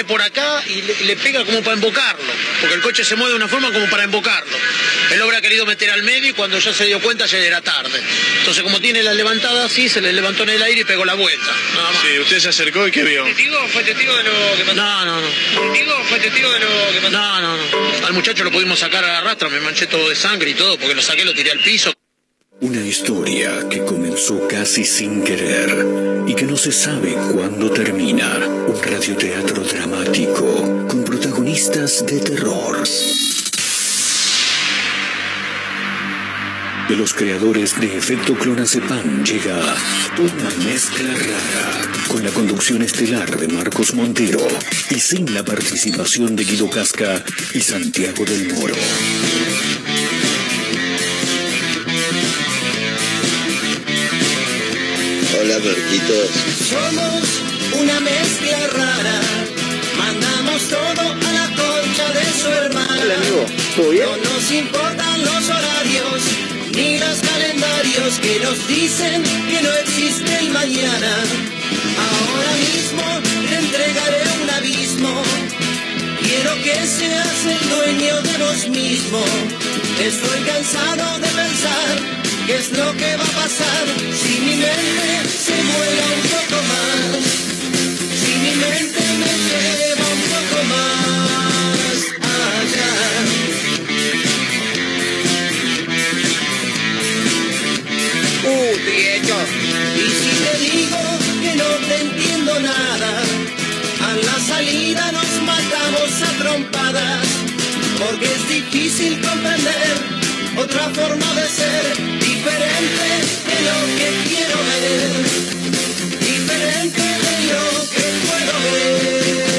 viene por acá y le, le pega como para embocarlo, porque el coche se mueve de una forma como para embocarlo. El hombre ha querido meter al medio y cuando ya se dio cuenta ya era tarde. Entonces como tiene la levantada así, se le levantó en el aire y pegó la vuelta. Nada más. Sí, usted se acercó y ¿qué vio? ¿Testigo? ¿Fue testigo de lo que pasó? No, no, no. ¿Testigo? ¿Fue testigo de lo que pasó? No, no, no. Al muchacho lo pudimos sacar a la rastra, me manché todo de sangre y todo, porque lo saqué, lo tiré al piso. Una historia que comenzó casi sin querer y que no se sabe cuándo termina. Un radioteatro dramático con protagonistas de terror. De los creadores de Efecto Clonazepam llega una mezcla rara con la conducción estelar de Marcos Montero y sin la participación de Guido Casca y Santiago del Moro. Somos una mezcla rara. Mandamos todo a la concha de su hermana. Hola, amigo. ¿Todo bien? No nos importan los horarios ni los calendarios que nos dicen que no existe el mañana. Ahora mismo te entregaré un abismo. Quiero que seas el dueño de vos mismo. Estoy cansado de pensar qué es lo que va a pasar si mi mente se vuela un poco más. Si mi mente me lleva un poco más allá. Uh, hecho. Y si te digo que no te entiendo nada, a la salida nos matamos a trompadas, porque es difícil comprender otra forma de ser, diferente de lo que quiero ver, diferente de lo que puedo ver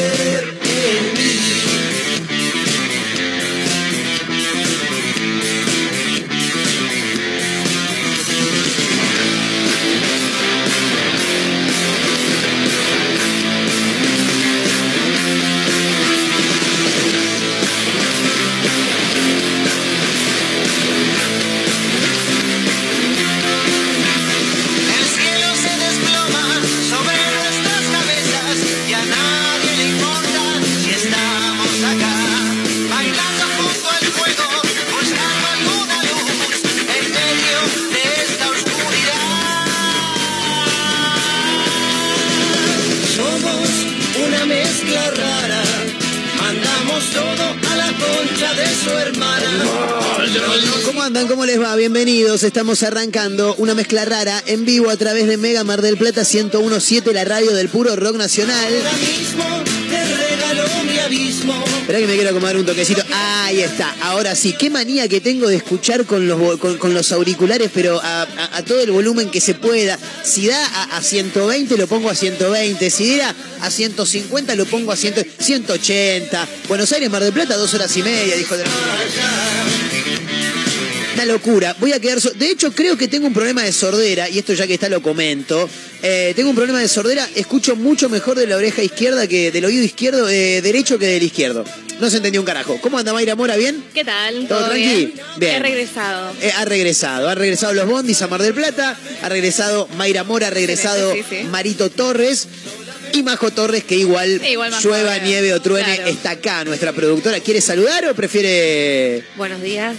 ¿Cómo andan? ¿Cómo les va? Bienvenidos. Estamos arrancando una mezcla rara en vivo a través de Mega Mar del Plata 1017, la radio del puro rock nacional. Esperá que me quiero acomodar un toquecito. Ahí está. Ahora sí, qué manía que tengo de escuchar con los, con, los auriculares, pero a, todo el volumen que se pueda. Si da a, a 120, lo pongo a 120. Si da a 150, lo pongo a 100, 180. Buenos Aires, Mar del Plata, dos horas y media, dijo de Una locura. Voy a quedar. so- De hecho, creo que tengo un problema de sordera, y esto ya que está lo comento. Eh, tengo un problema de sordera. Escucho mucho mejor de la oreja izquierda que del oído izquierdo, eh, derecho que del izquierdo. No se entendió un carajo. ¿Cómo anda Mayra Mora? ¿Bien? ¿Qué tal? ¿Todo tranqui? bien? Bien. He regresado. Eh, ha regresado. Ha regresado los Bondis a Mar del Plata. Ha regresado Mayra Mora. Ha regresado Sí, sí, sí. Marito Torres. Y Majo Torres, que igual Sí, igual llueva, nieve o truene, claro. está acá, nuestra productora. ¿Quiere saludar o prefiere.? Buenos días.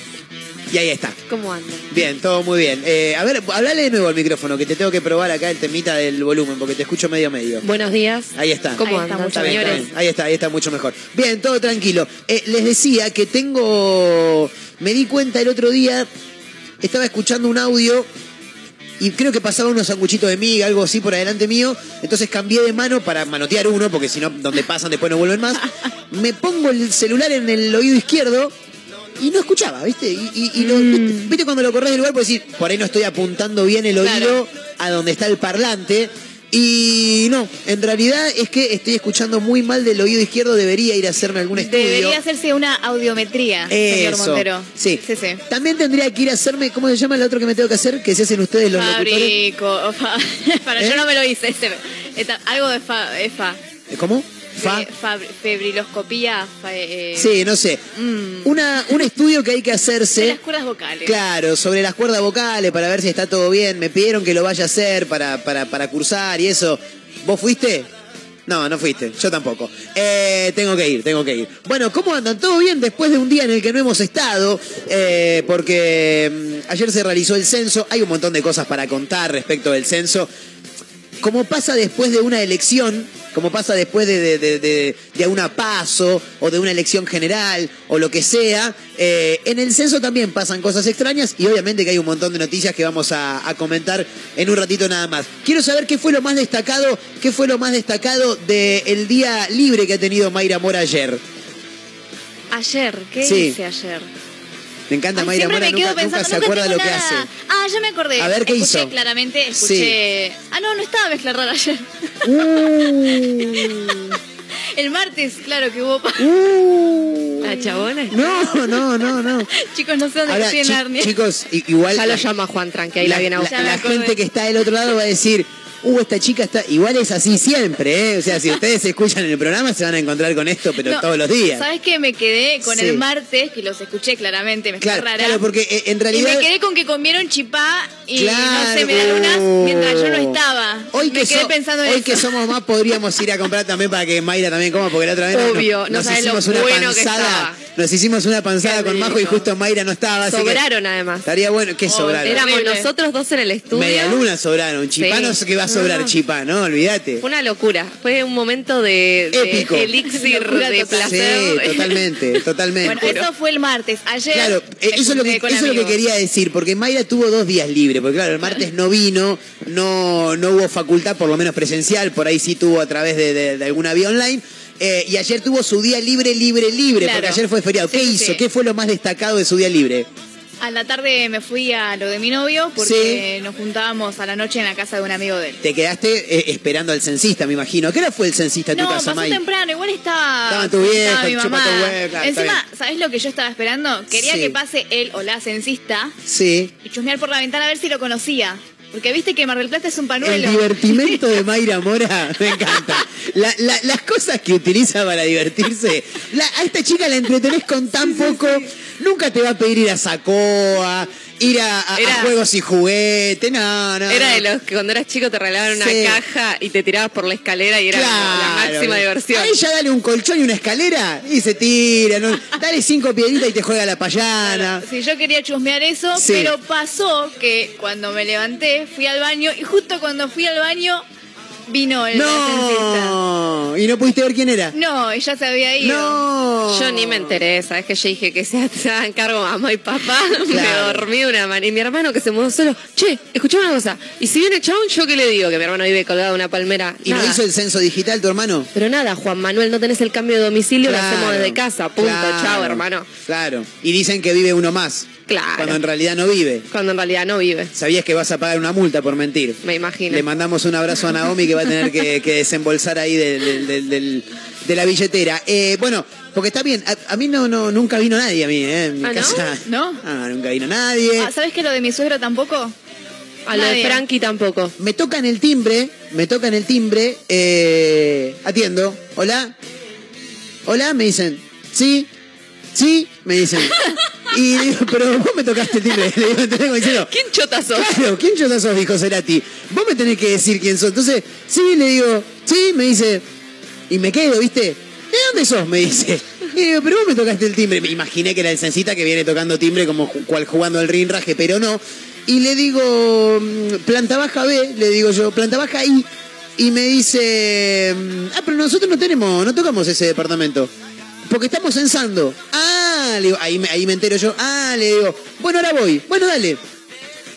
Y ahí está. ¿Cómo andan? Bien, todo muy bien. Eh, a ver, hablale de nuevo al micrófono, que te tengo que probar acá el temita del volumen, porque te escucho medio medio. Buenos días. Ahí está. ¿Cómo Ahí andan, está, está bien, está señores? bien. Ahí está, ahí está mucho mejor. Bien, todo tranquilo. Eh, les decía que tengo. Me di cuenta el otro día, estaba escuchando un audio y creo que pasaba unos sanguchitos de miga, algo así por adelante mío. Entonces cambié de mano para manotear uno, porque si no, donde pasan después no vuelven más. Me pongo el celular en el oído izquierdo y no escuchaba, ¿viste? Y, y- y lo- Mm. ¿viste cuando lo corres del lugar? Puedes decir, por ahí no estoy apuntando bien el oído Claro. a donde está el parlante. Y no, en realidad es que estoy escuchando muy mal del oído izquierdo, debería ir a hacerme algún estudio. Debería hacerse una audiometría, señor. Montero. Sí. Sí, sí. También tendría que ir a hacerme, ¿cómo se llama el otro que me tengo que hacer? Que se hacen ustedes los locutores. Fabrico. fa- Para, ¿Eh? yo no me lo hice. Este, esta- algo de fa, es fa. ¿Cómo? Fa. Febriloscopía. fa- eh, Sí, no sé. mm, Una, un estudio que hay que hacerse. las cuerdas vocales. Claro, sobre las cuerdas vocales para ver si está todo bien. Me pidieron que lo vaya a hacer para, para, para cursar y eso. ¿Vos fuiste? No, no fuiste, yo tampoco. Eh, tengo que ir, tengo que ir. Bueno, ¿cómo andan? ¿Todo bien después de un día en el que no hemos estado? Eh, porque mm, ayer se realizó el censo, hay un montón de cosas para contar respecto del censo. Como pasa después de una elección, como pasa después de, de, de, de- de una paso o de una elección general o lo que sea, eh, en el censo también pasan cosas extrañas y obviamente que hay un montón de noticias que vamos a, a comentar en un ratito nada más. Quiero saber qué fue lo más destacado, qué fue lo más destacado del día libre que ha tenido Mayra Mora ayer. Ayer, ¿qué Sí. hice ayer? Me encanta Ay, Mayra siempre Mora, me quedo nunca, nunca pensando, se nunca acuerda lo que nada. hace. Ah, ya me acordé. A ver, ¿qué escuché hizo? claramente, escuché. Ah, no, no estaba mezcla rara ayer. Uh. El martes, claro que hubo. La chabona. No, no, no, no. Chicos, no sé dónde Ahora, estoy en Narnia. chicos, igual Ya lo la- llama Juan Tranqui, ahí la, viene a buscar. la gente que está del otro lado va a decir, uh, esta chica está. Igual es así siempre, ¿eh? O sea, si ustedes escuchan el programa se van a encontrar con esto, pero No, todos los días. ¿Sabes qué? Me quedé con Sí. el martes, que los escuché claramente, me Claro, rara. claro, porque eh, Y me quedé con que comieron chipá y Claro. no sé, medialunas mientras yo no estaba. Hoy me que, quedé so- pensando en hoy eso. que somos más podríamos ir a comprar también para que Mayra también coma, porque la otra vez Obvio, no nos sabes lo una bueno que estaba. Nos hicimos una panzada con Majo y justo Mayra no estaba. así que Sobraron además. Estaría bueno. ¿Qué Oh, sobraron? Éramos nosotros dos en el estudio. Media luna sobraron. Chipá Sí. no sé qué va a sobrar, No. chipá, ¿no? Olvídate. Fue una locura. Fue un momento de, de Épico. elixir Locura de placer. Sí, totalmente, totalmente. Bueno, eso fue el martes. Ayer. Claro, eh, eso, es lo que, eso es lo que quería decir, porque Mayra tuvo dos días libres, porque claro, el martes no vino, no, no hubo facultad, por lo menos presencial, por ahí sí tuvo a través de, de- de alguna vía online, eh, y ayer tuvo su día libre, libre, libre, Claro. porque ayer fue feriado. Sí, ¿Qué sí, hizo? ¿Qué fue lo más destacado de su día libre? A la tarde me fui a lo de mi novio porque nos juntábamos a la noche en la casa de un amigo de él. Te quedaste eh, esperando al censista, me imagino. ¿Qué hora fue el censista en No, tu casa, pasó May? temprano, igual estaba. Estaba tu vieja, mi mamá. tu huevo, claro, está Encima. ¿sabés lo que yo estaba esperando? Quería Sí. que pase él o la censista Sí. y chusmear por la ventana a ver si lo conocía. Porque viste que Mar del Plata es un El panuelo. divertimento de Mayra Mora me encanta. La- la- las cosas que utiliza para divertirse. La- a esta chica la entretenés con tan poco. Nunca te va a pedir ir a Sacoa, ir a, a- a Era- juegos y juguetes. No, no. Era de los que cuando eras chico te regalaban una caja y te tirabas por la escalera y era la máxima diversión. A ella dale un colchón y una escalera y se tira. ¿no? Dale cinco piedritas y te juega la payana. Sí, yo quería chusmear eso, Sí. pero pasó que cuando me levanté fui al baño y justo cuando fui al baño vino el. No. ¿Y no pudiste ver quién era? No, y ya se había ido. No. Yo ni me enteré, ¿sabes? Que yo dije que se hagan cargo mamá y papá. Me dormí de una manera. Y mi hermano que se mudó solo. Che, escuchame una cosa. Y si viene chabón, ¿yo qué le digo? Que mi hermano vive colgado en una palmera. ¿Y no hizo el censo digital tu hermano? Pero nada, Juan Manuel, no tenés el cambio de domicilio, Claro, lo hacemos desde casa. Punto, claro, chao, hermano. Claro. Y dicen que vive uno más. Claro. Cuando en realidad no vive. Cuando en realidad no vive, Sabías que vas a pagar una multa por mentir. me imagino. Le mandamos un abrazo a Naomi que va a tener que, que desembolsar ahí del- del- del- del- de la billetera. Eh, bueno, porque está bien. A, a mí no, no, nunca vino nadie a mí, ¿eh? En mi ¿Ah, no? casa. ¿No? Ah, nunca vino nadie. Ah, ¿Sabes que lo de mi suegro tampoco? A lo de Nadie. Frankie tampoco. Me tocan el timbre, me tocan el timbre, eh, atiendo. Hola, hola, me dicen, sí, sí, me dicen. Y digo, pero vos me tocaste el timbre. Le digo, ¿entendés? Como diciendo, ¿Quién chota sos? Claro, ¿quién yo sos, dijo Cerati? Vos me tenés que decir quién sos. Entonces, sí, le digo, sí, me dice, y me quedo, ¿viste? ¿De dónde sos? Me dice. Y digo, pero vos me tocaste el timbre. Me imaginé que era el censita que viene tocando timbre como cual jugando al rinraje, pero no. Y le digo, mm, planta baja B, le digo yo, planta baja I. Y me dice, mm, ah, pero nosotros no tenemos, no tocamos ese departamento. Porque estamos censando. Ah, le digo, ahí, me- ahí me entero yo. Ah, le digo, bueno, ahora voy. Bueno, dale.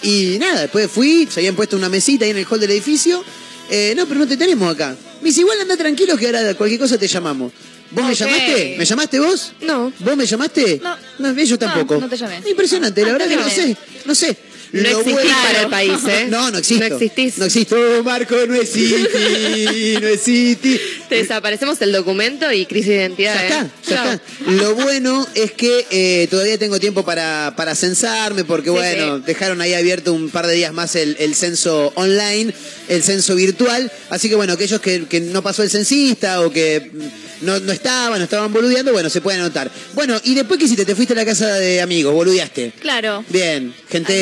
Y nada, después fui, se habían puesto una mesita ahí en el hall del edificio. Eh, no, pero no te tenemos acá. Me dice, igual anda tranquilo que ahora cualquier cosa te llamamos. ¿Vos me llamaste? ¿Me llamaste vos? No. ¿Vos me llamaste? No. yo tampoco. no te llamé. Impresionante, la Ah, verdad que no sé, no sé. No existís bueno- para el país, ¿eh? No, no existo. No existís. No existo, Oh, Marco, no existí, no existí. Te desaparecemos el documento y crisis de identidad. Ya ¿eh? está, ya está. Lo bueno es que eh, todavía tengo tiempo para, para censarme, porque Sí, bueno, sí. dejaron ahí abierto un par de días más el, el censo online, el censo virtual. Así que bueno, aquellos que, que no pasó el censista o que mm, no, no estaban, no estaban boludeando, bueno, se pueden anotar. Bueno, y después que hiciste, te fuiste a la casa de amigos, boludeaste. Claro. Bien, gente,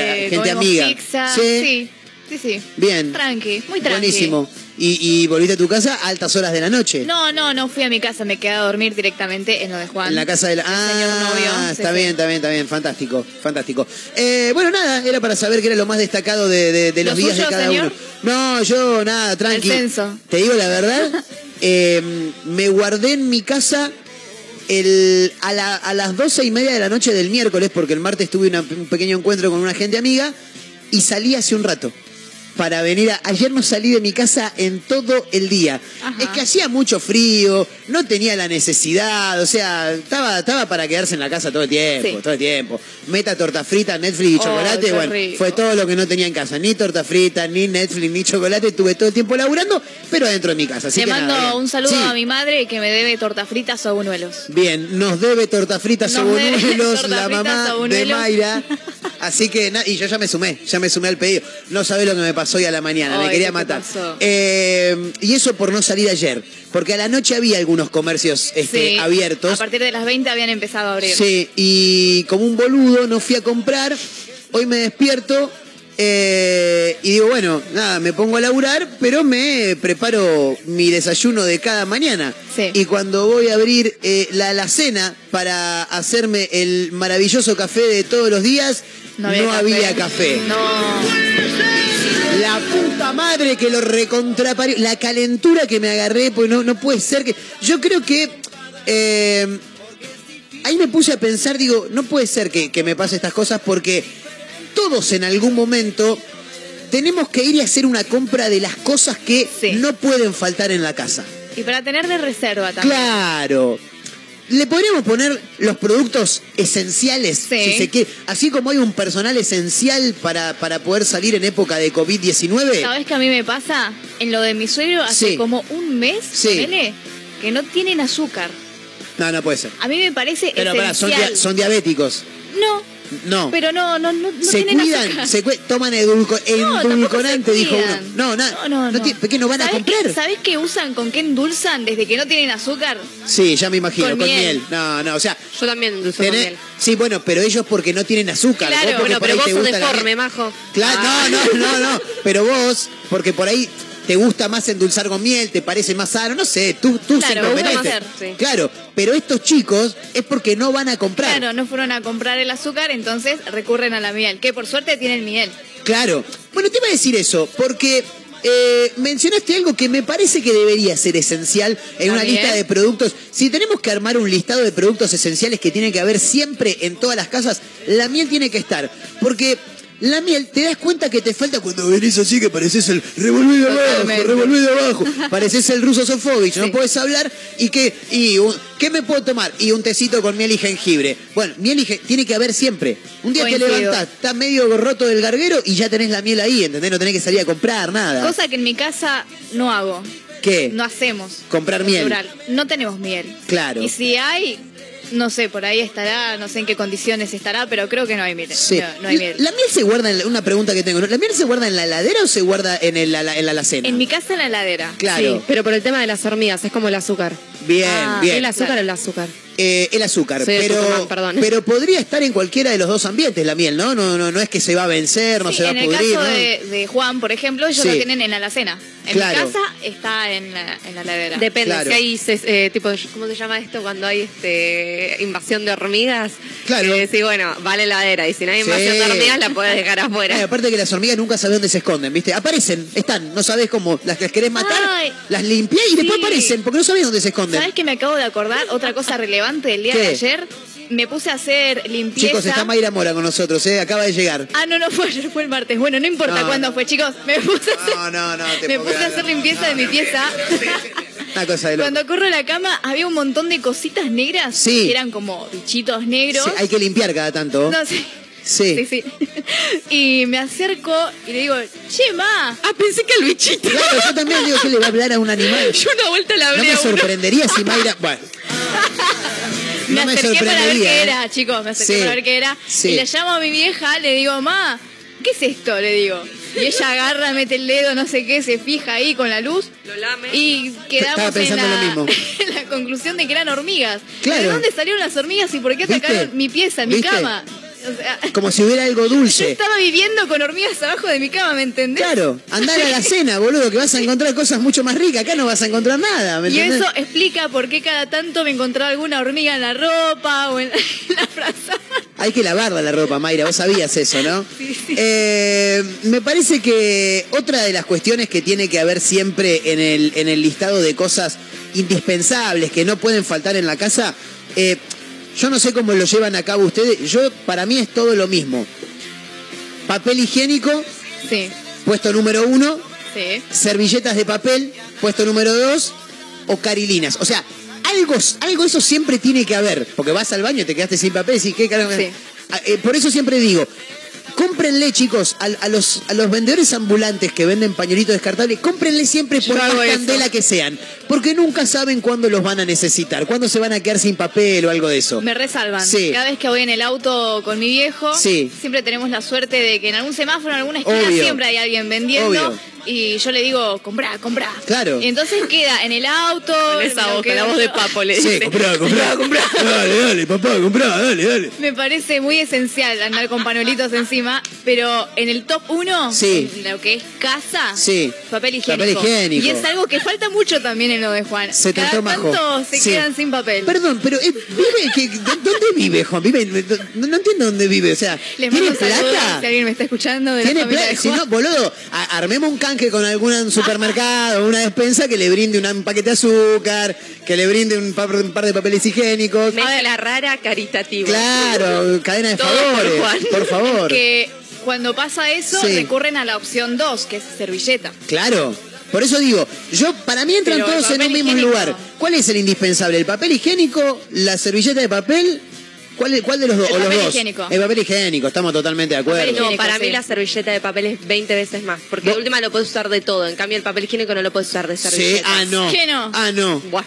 Gente comimos amiga. Pizza. Sí. Sí, sí, sí. Bien. Tranqui, muy tranqui. Buenísimo. y, y volviste a tu casa a altas horas de la noche. No, no, no fui a mi casa, me quedé a dormir directamente en lo de Juan. En la casa de la... el señor Ah, novio. está Sí, bien, sí. está bien, está bien. Fantástico, fantástico. Eh, bueno, nada, era para saber qué era lo más destacado de, de- de los ¿Lo días de cada señor? uno. No, yo nada, tranqui. El censo. Te digo la verdad, eh, me guardé en mi casa el, a, la- a las doce y media de la noche del miércoles, porque el martes tuve una- un pequeño encuentro con una gente amiga, y salí hace un rato. Para venir a... Ayer no salí de mi casa en todo el día. Ajá. Es que hacía mucho frío, no tenía la necesidad, o sea, estaba, estaba para quedarse en la casa todo el tiempo, Sí. todo el tiempo. Meta torta frita, Netflix y Oh, chocolate, bueno, rico. fue todo lo que no tenía en casa. Ni torta frita, ni Netflix, ni chocolate, estuve todo el tiempo laburando, pero adentro de mi casa. Así Le que mando nada, un saludo Sí. a mi madre que me debe torta fritas o buñuelos. Bien, nos debe torta frita Nos debe sobonuelos, torta la fritas, mamá de. Mayra. Así que, y yo ya me sumé, ya me sumé al pedido. No sabés lo que me pasó hoy a la mañana, me quería ¿qué te matar. pasó? Eh, y eso por no salir ayer, porque a la noche había algunos comercios este, Sí. abiertos. A partir de las 20 habían empezado a abrir. Sí, y como un boludo no fui a comprar. Hoy me despierto eh, y digo, bueno, nada, me pongo a laburar, pero me preparo mi desayuno de cada mañana. Sí. Y cuando voy a abrir eh, la alacena para hacerme el maravilloso café de todos los días, no había, café. No. La puta madre que lo recontraparió. La calentura que me agarré, pues no, no puede ser que. Yo creo que. eh, ahí me puse a pensar, digo, no puede ser que, que me pase estas cosas porque todos en algún momento tenemos que ir y hacer una compra de las cosas que Sí. no pueden faltar en la casa. Y para tener de reserva también. Claro. Le podríamos poner los productos esenciales, Sí. si se quiere. Así como hay un personal esencial para, para poder salir en época de COVID-19. ¿Sabes qué a mí me pasa? En lo de mi suegro hace Sí. como un mes, Sí. ponele, que no tienen azúcar. No, no puede ser. A mí me parece Pero dia- son diabéticos. No, No. pero no, no, no, no se tienen cuidan, se toman edulco- No, endulcorante, se dijo uno. No. No, no, no. tiene- ¿Por qué no van a ¿Sabés comprar? qué- ¿Sabés qué usan? ¿Con qué endulzan desde que no tienen azúcar? Sí, ya me imagino, con, Con miel. miel. No, no, o sea, Yo también dulce con miel. Sí, bueno, pero ellos porque no tienen azúcar. Claro, vos Bueno, pero vos te sos deforme, majo. Claro, Ah. no, no, no, no. Pero vos, porque por ahí te gusta más endulzar con miel, te parece más sano, no sé, tú, tú Claro, me gusta más hacer, sí. Claro, pero estos chicos es porque no van a comprar. Claro, no fueron a comprar el azúcar, entonces recurren a la miel, que por suerte tienen miel. Claro. Bueno, te iba a decir eso, porque eh, mencionaste algo que me parece que debería ser esencial en ¿La una lista de productos. Si tenemos que armar un listado de productos esenciales que tiene que haber siempre en todas las casas, la miel tiene que estar. Porque la miel te das cuenta que te falta cuando venís así que pareces el revolví de abajo, revolví de abajo. Pareces el ruso Sofovich, no puedes hablar y que y un- ¿qué me puedo tomar? Y un tecito con miel y jengibre. Bueno, miel y jengibre tiene que haber siempre. Un día te levantás, está medio roto del garguero y ya tenés la miel ahí, ¿entendés? No tenés que salir a comprar nada. Cosa que en mi casa no hago. ¿Qué? No hacemos. Comprar miel. plural. No tenemos miel. Claro. Y si hay, no sé, por ahí estará, no sé en qué condiciones estará, pero creo que no hay miel. Sí. No, no hay miel. ¿La miel se guarda en la- una pregunta que tengo? ¿La miel se guarda en la heladera o se guarda en, el, en la alacena? En mi casa en la heladera. Claro. Sí, pero por el tema de las hormigas, es como el azúcar. Bien, Ah, bien. ¿El azúcar claro. o el azúcar? Eh, el azúcar, Soy pero, perdón. pero podría estar en cualquiera de los dos ambientes la miel, ¿no? No, no, no es que se va a vencer, no Sí, se va en a el pudrir, caso ¿no? de, de Juan, por ejemplo, ellos Sí. lo tienen en la alacena. En Claro. mi casa está en la, en la heladera. Depende, Claro. si hay eh, tipo, ¿cómo se llama esto cuando hay este invasión de hormigas? Claro. Eh, sí, bueno, vale heladera. Y si no hay invasión Sí. de hormigas, la puedes dejar afuera. Ay, aparte que las hormigas nunca sabes dónde se esconden, ¿viste? Aparecen, están, no sabes cómo, las que querés matar, Ay. las limpiás y después aparecen, porque no sabes dónde se esconden. ¿Sabes qué me acabo de acordar? Otra cosa relevante del día ¿Qué? de ayer. Me puse a hacer limpieza. Chicos, está Mayra Mora con nosotros, ¿eh? Acaba de llegar. Ah, no, no fue ayer, fue el martes. Bueno, no importa No, cuándo no. fue, chicos. Me puse a hacer, No, no, no, te me puse a hacer limpieza de mi pieza. Una cosa de. Cuando corro a la cama había un montón de cositas negras. Sí. Que eran como bichitos negros. Sí, hay que limpiar cada tanto. No sé. Sí. Sí, sí. Y me acerco y le digo, che, ma. Ah, pensé que el bichito. Claro, yo también digo que le va a hablar a un animal. Yo una vuelta la No abrí me a uno. sorprendería si Mayra. Bueno. Me No me acerqué para ver qué ¿eh? era, chicos. Me acerqué Sí, para ver qué era. sí. Y le llamo a mi vieja, le digo, ma, ¿qué es esto? Le digo. Y ella agarra, mete el dedo, no sé qué, se fija ahí con la luz. Lo lame. Y quedamos en, la, lo mismo. en la conclusión de que eran hormigas. Claro. ¿De dónde salieron las hormigas y por qué ¿Viste? atacaron mi pieza, mi ¿Viste? cama? O sea, Como si hubiera algo yo dulce. estaba viviendo con hormigas abajo de mi cama, ¿me entendés? Claro, andar a la cena, boludo, que vas a encontrar cosas mucho más ricas. Acá no vas a encontrar nada, ¿me Y entendés? eso explica por qué cada tanto me encontraba alguna hormiga en la ropa o en la, en la frazada. Hay que lavarla la ropa, Mayra, vos sabías eso, ¿no? Sí, sí. Eh, me parece que otra de las cuestiones que tiene que haber siempre en el, en el listado de cosas indispensables que no pueden faltar en la casa, eh, yo no sé cómo lo llevan a cabo ustedes, yo para mí es todo lo mismo. Papel higiénico, Sí, puesto número uno, sí. servilletas de papel, puesto número dos, o carilinas. O sea, algo, algo eso siempre tiene que haber, porque vas al baño y te quedaste sin papel y decís, ¿qué carajo? Sí. Ah, eh, por eso siempre digo, cómprenle, chicos, a, a los, a los vendedores ambulantes que venden pañuelitos descartables, cómprenle siempre por más candela que sean, porque nunca saben cuándo los van a necesitar, cuándo se van a quedar sin papel o algo de eso. Me resalvan. Sí. Cada vez que voy en el auto con mi viejo, Sí. siempre tenemos la suerte de que en algún semáforo, en alguna esquina, Obvio. siempre hay alguien vendiendo. Obvio. Y yo le digo, comprá, comprá. Claro. Y entonces queda en el auto. Con esa voz, con la voz de papo le Sí, dice. comprá, comprá, comprá. Dale, dale, papá, comprá, dale, dale. Me parece muy esencial andar con panuelitos encima, pero en el top 1, Sí. lo que es casa, Sí. papel higiénico. Papel higiénico. Y es algo que falta mucho también en lo de Juan. Se te Cada tanto se Sí. quedan sin papel. Perdón, pero eh, vive que, ¿dónde vive, Juan? Vive, no, no entiendo dónde vive, o sea, Les ¿tiene plata? si alguien me está escuchando de la ¿Tiene familia de Si no, boludo, armemos un canje con algún supermercado, una despensa que le brinde un paquete de azúcar, que le brinde un par, un par de papeles higiénicos. Mezcla rara caritativa. Claro, cadena de Todo por favores, Juan. por favor. que cuando pasa eso Sí. recurren a la opción 2, que es servilleta. Claro. Por eso digo, yo para mí entran Pero el todos en un papel mismo higiénico. lugar. ¿Cuál es el indispensable? ¿El papel higiénico? ¿La servilleta de papel? ¿Cuál, cuál de los dos? El ¿O los papel dos? higiénico. El papel higiénico, estamos totalmente de acuerdo. No, para mí sí. la servilleta de papel es 20 veces más. Porque de última lo puedes usar de todo. En cambio, el papel higiénico no lo puedes usar de Sí, servilleta. ah, no. ¿Qué no? Ah, no. Buah.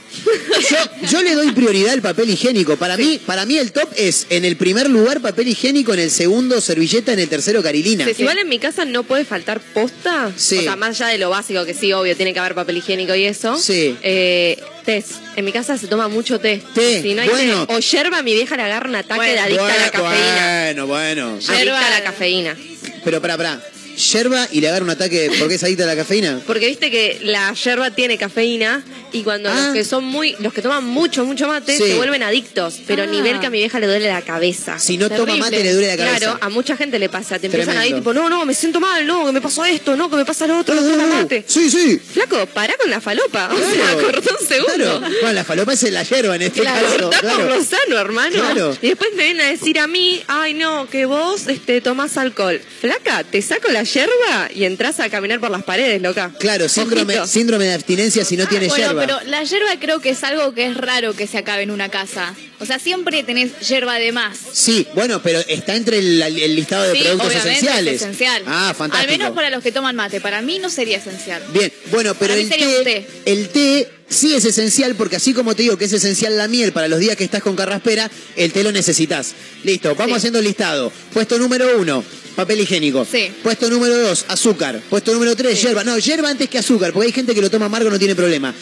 Yo, yo le doy prioridad al papel higiénico. Para mí, para mí el top es en el primer lugar papel higiénico, en el segundo servilleta, en el tercero carilina. Sí, sí. Igual en mi casa no puede faltar posta. Sí. O sea, más allá de lo básico, que sí, obvio, tiene que haber papel higiénico y eso. Sí. Eh, té. En mi casa se toma mucho té. Té, Si no hay bueno. té, o yerba, mi vieja le agarra un ataque Bueno, de adicta a la cafeína. bueno, bueno. Adicta a la cafeína. Pero para, para. Yerba y le agarra un ataque porque es adicta a la cafeína. Porque viste que la yerba tiene cafeína y cuando Ah. los que son muy, los que toman mucho, mucho mate, Sí. se vuelven adictos. Pero a Ah. nivel que a mi vieja le duele la cabeza. Si no toma mate le duele la cabeza. Claro, a mucha gente le pasa. Te empiezan a ir Tremendo. tipo, no, no, me siento mal, no, que me pasó esto, no, que me pasa lo otro, no tomo mate. Sí, sí. Flaco, pará con la falopa. O sea, Claro. cortó un segundo. Claro. Bueno, la falopa es la yerba en este Claro, caso. Claro. lo sano, hermano. Claro. Y después me vienen a decir a mí, ay no, que vos este, tomás alcohol. Flaca, te saco la yerba y entras a caminar por las paredes, loca. Claro, síndrome, de abstinencia si no tiene bueno, yerba. pero la yerba creo que es algo que es raro que se acabe en una casa. O sea, siempre tenés yerba de más. Sí, bueno, pero está entre el, el listado de Sí, productos esenciales. es esencial. Ah, fantástico. Al menos para los que toman mate. Para mí no sería esencial. Bien, bueno, pero Para mí el sería té, un té. el té sí es esencial porque así como te digo que es esencial la miel para los días que estás con carraspera, el té lo necesitas. Listo, vamos Sí. haciendo el listado. Puesto número uno, papel higiénico. Sí. Puesto número dos, azúcar. Puesto número tres, Sí. yerba. No, yerba antes que azúcar, porque hay gente que lo toma amargo no tiene problema.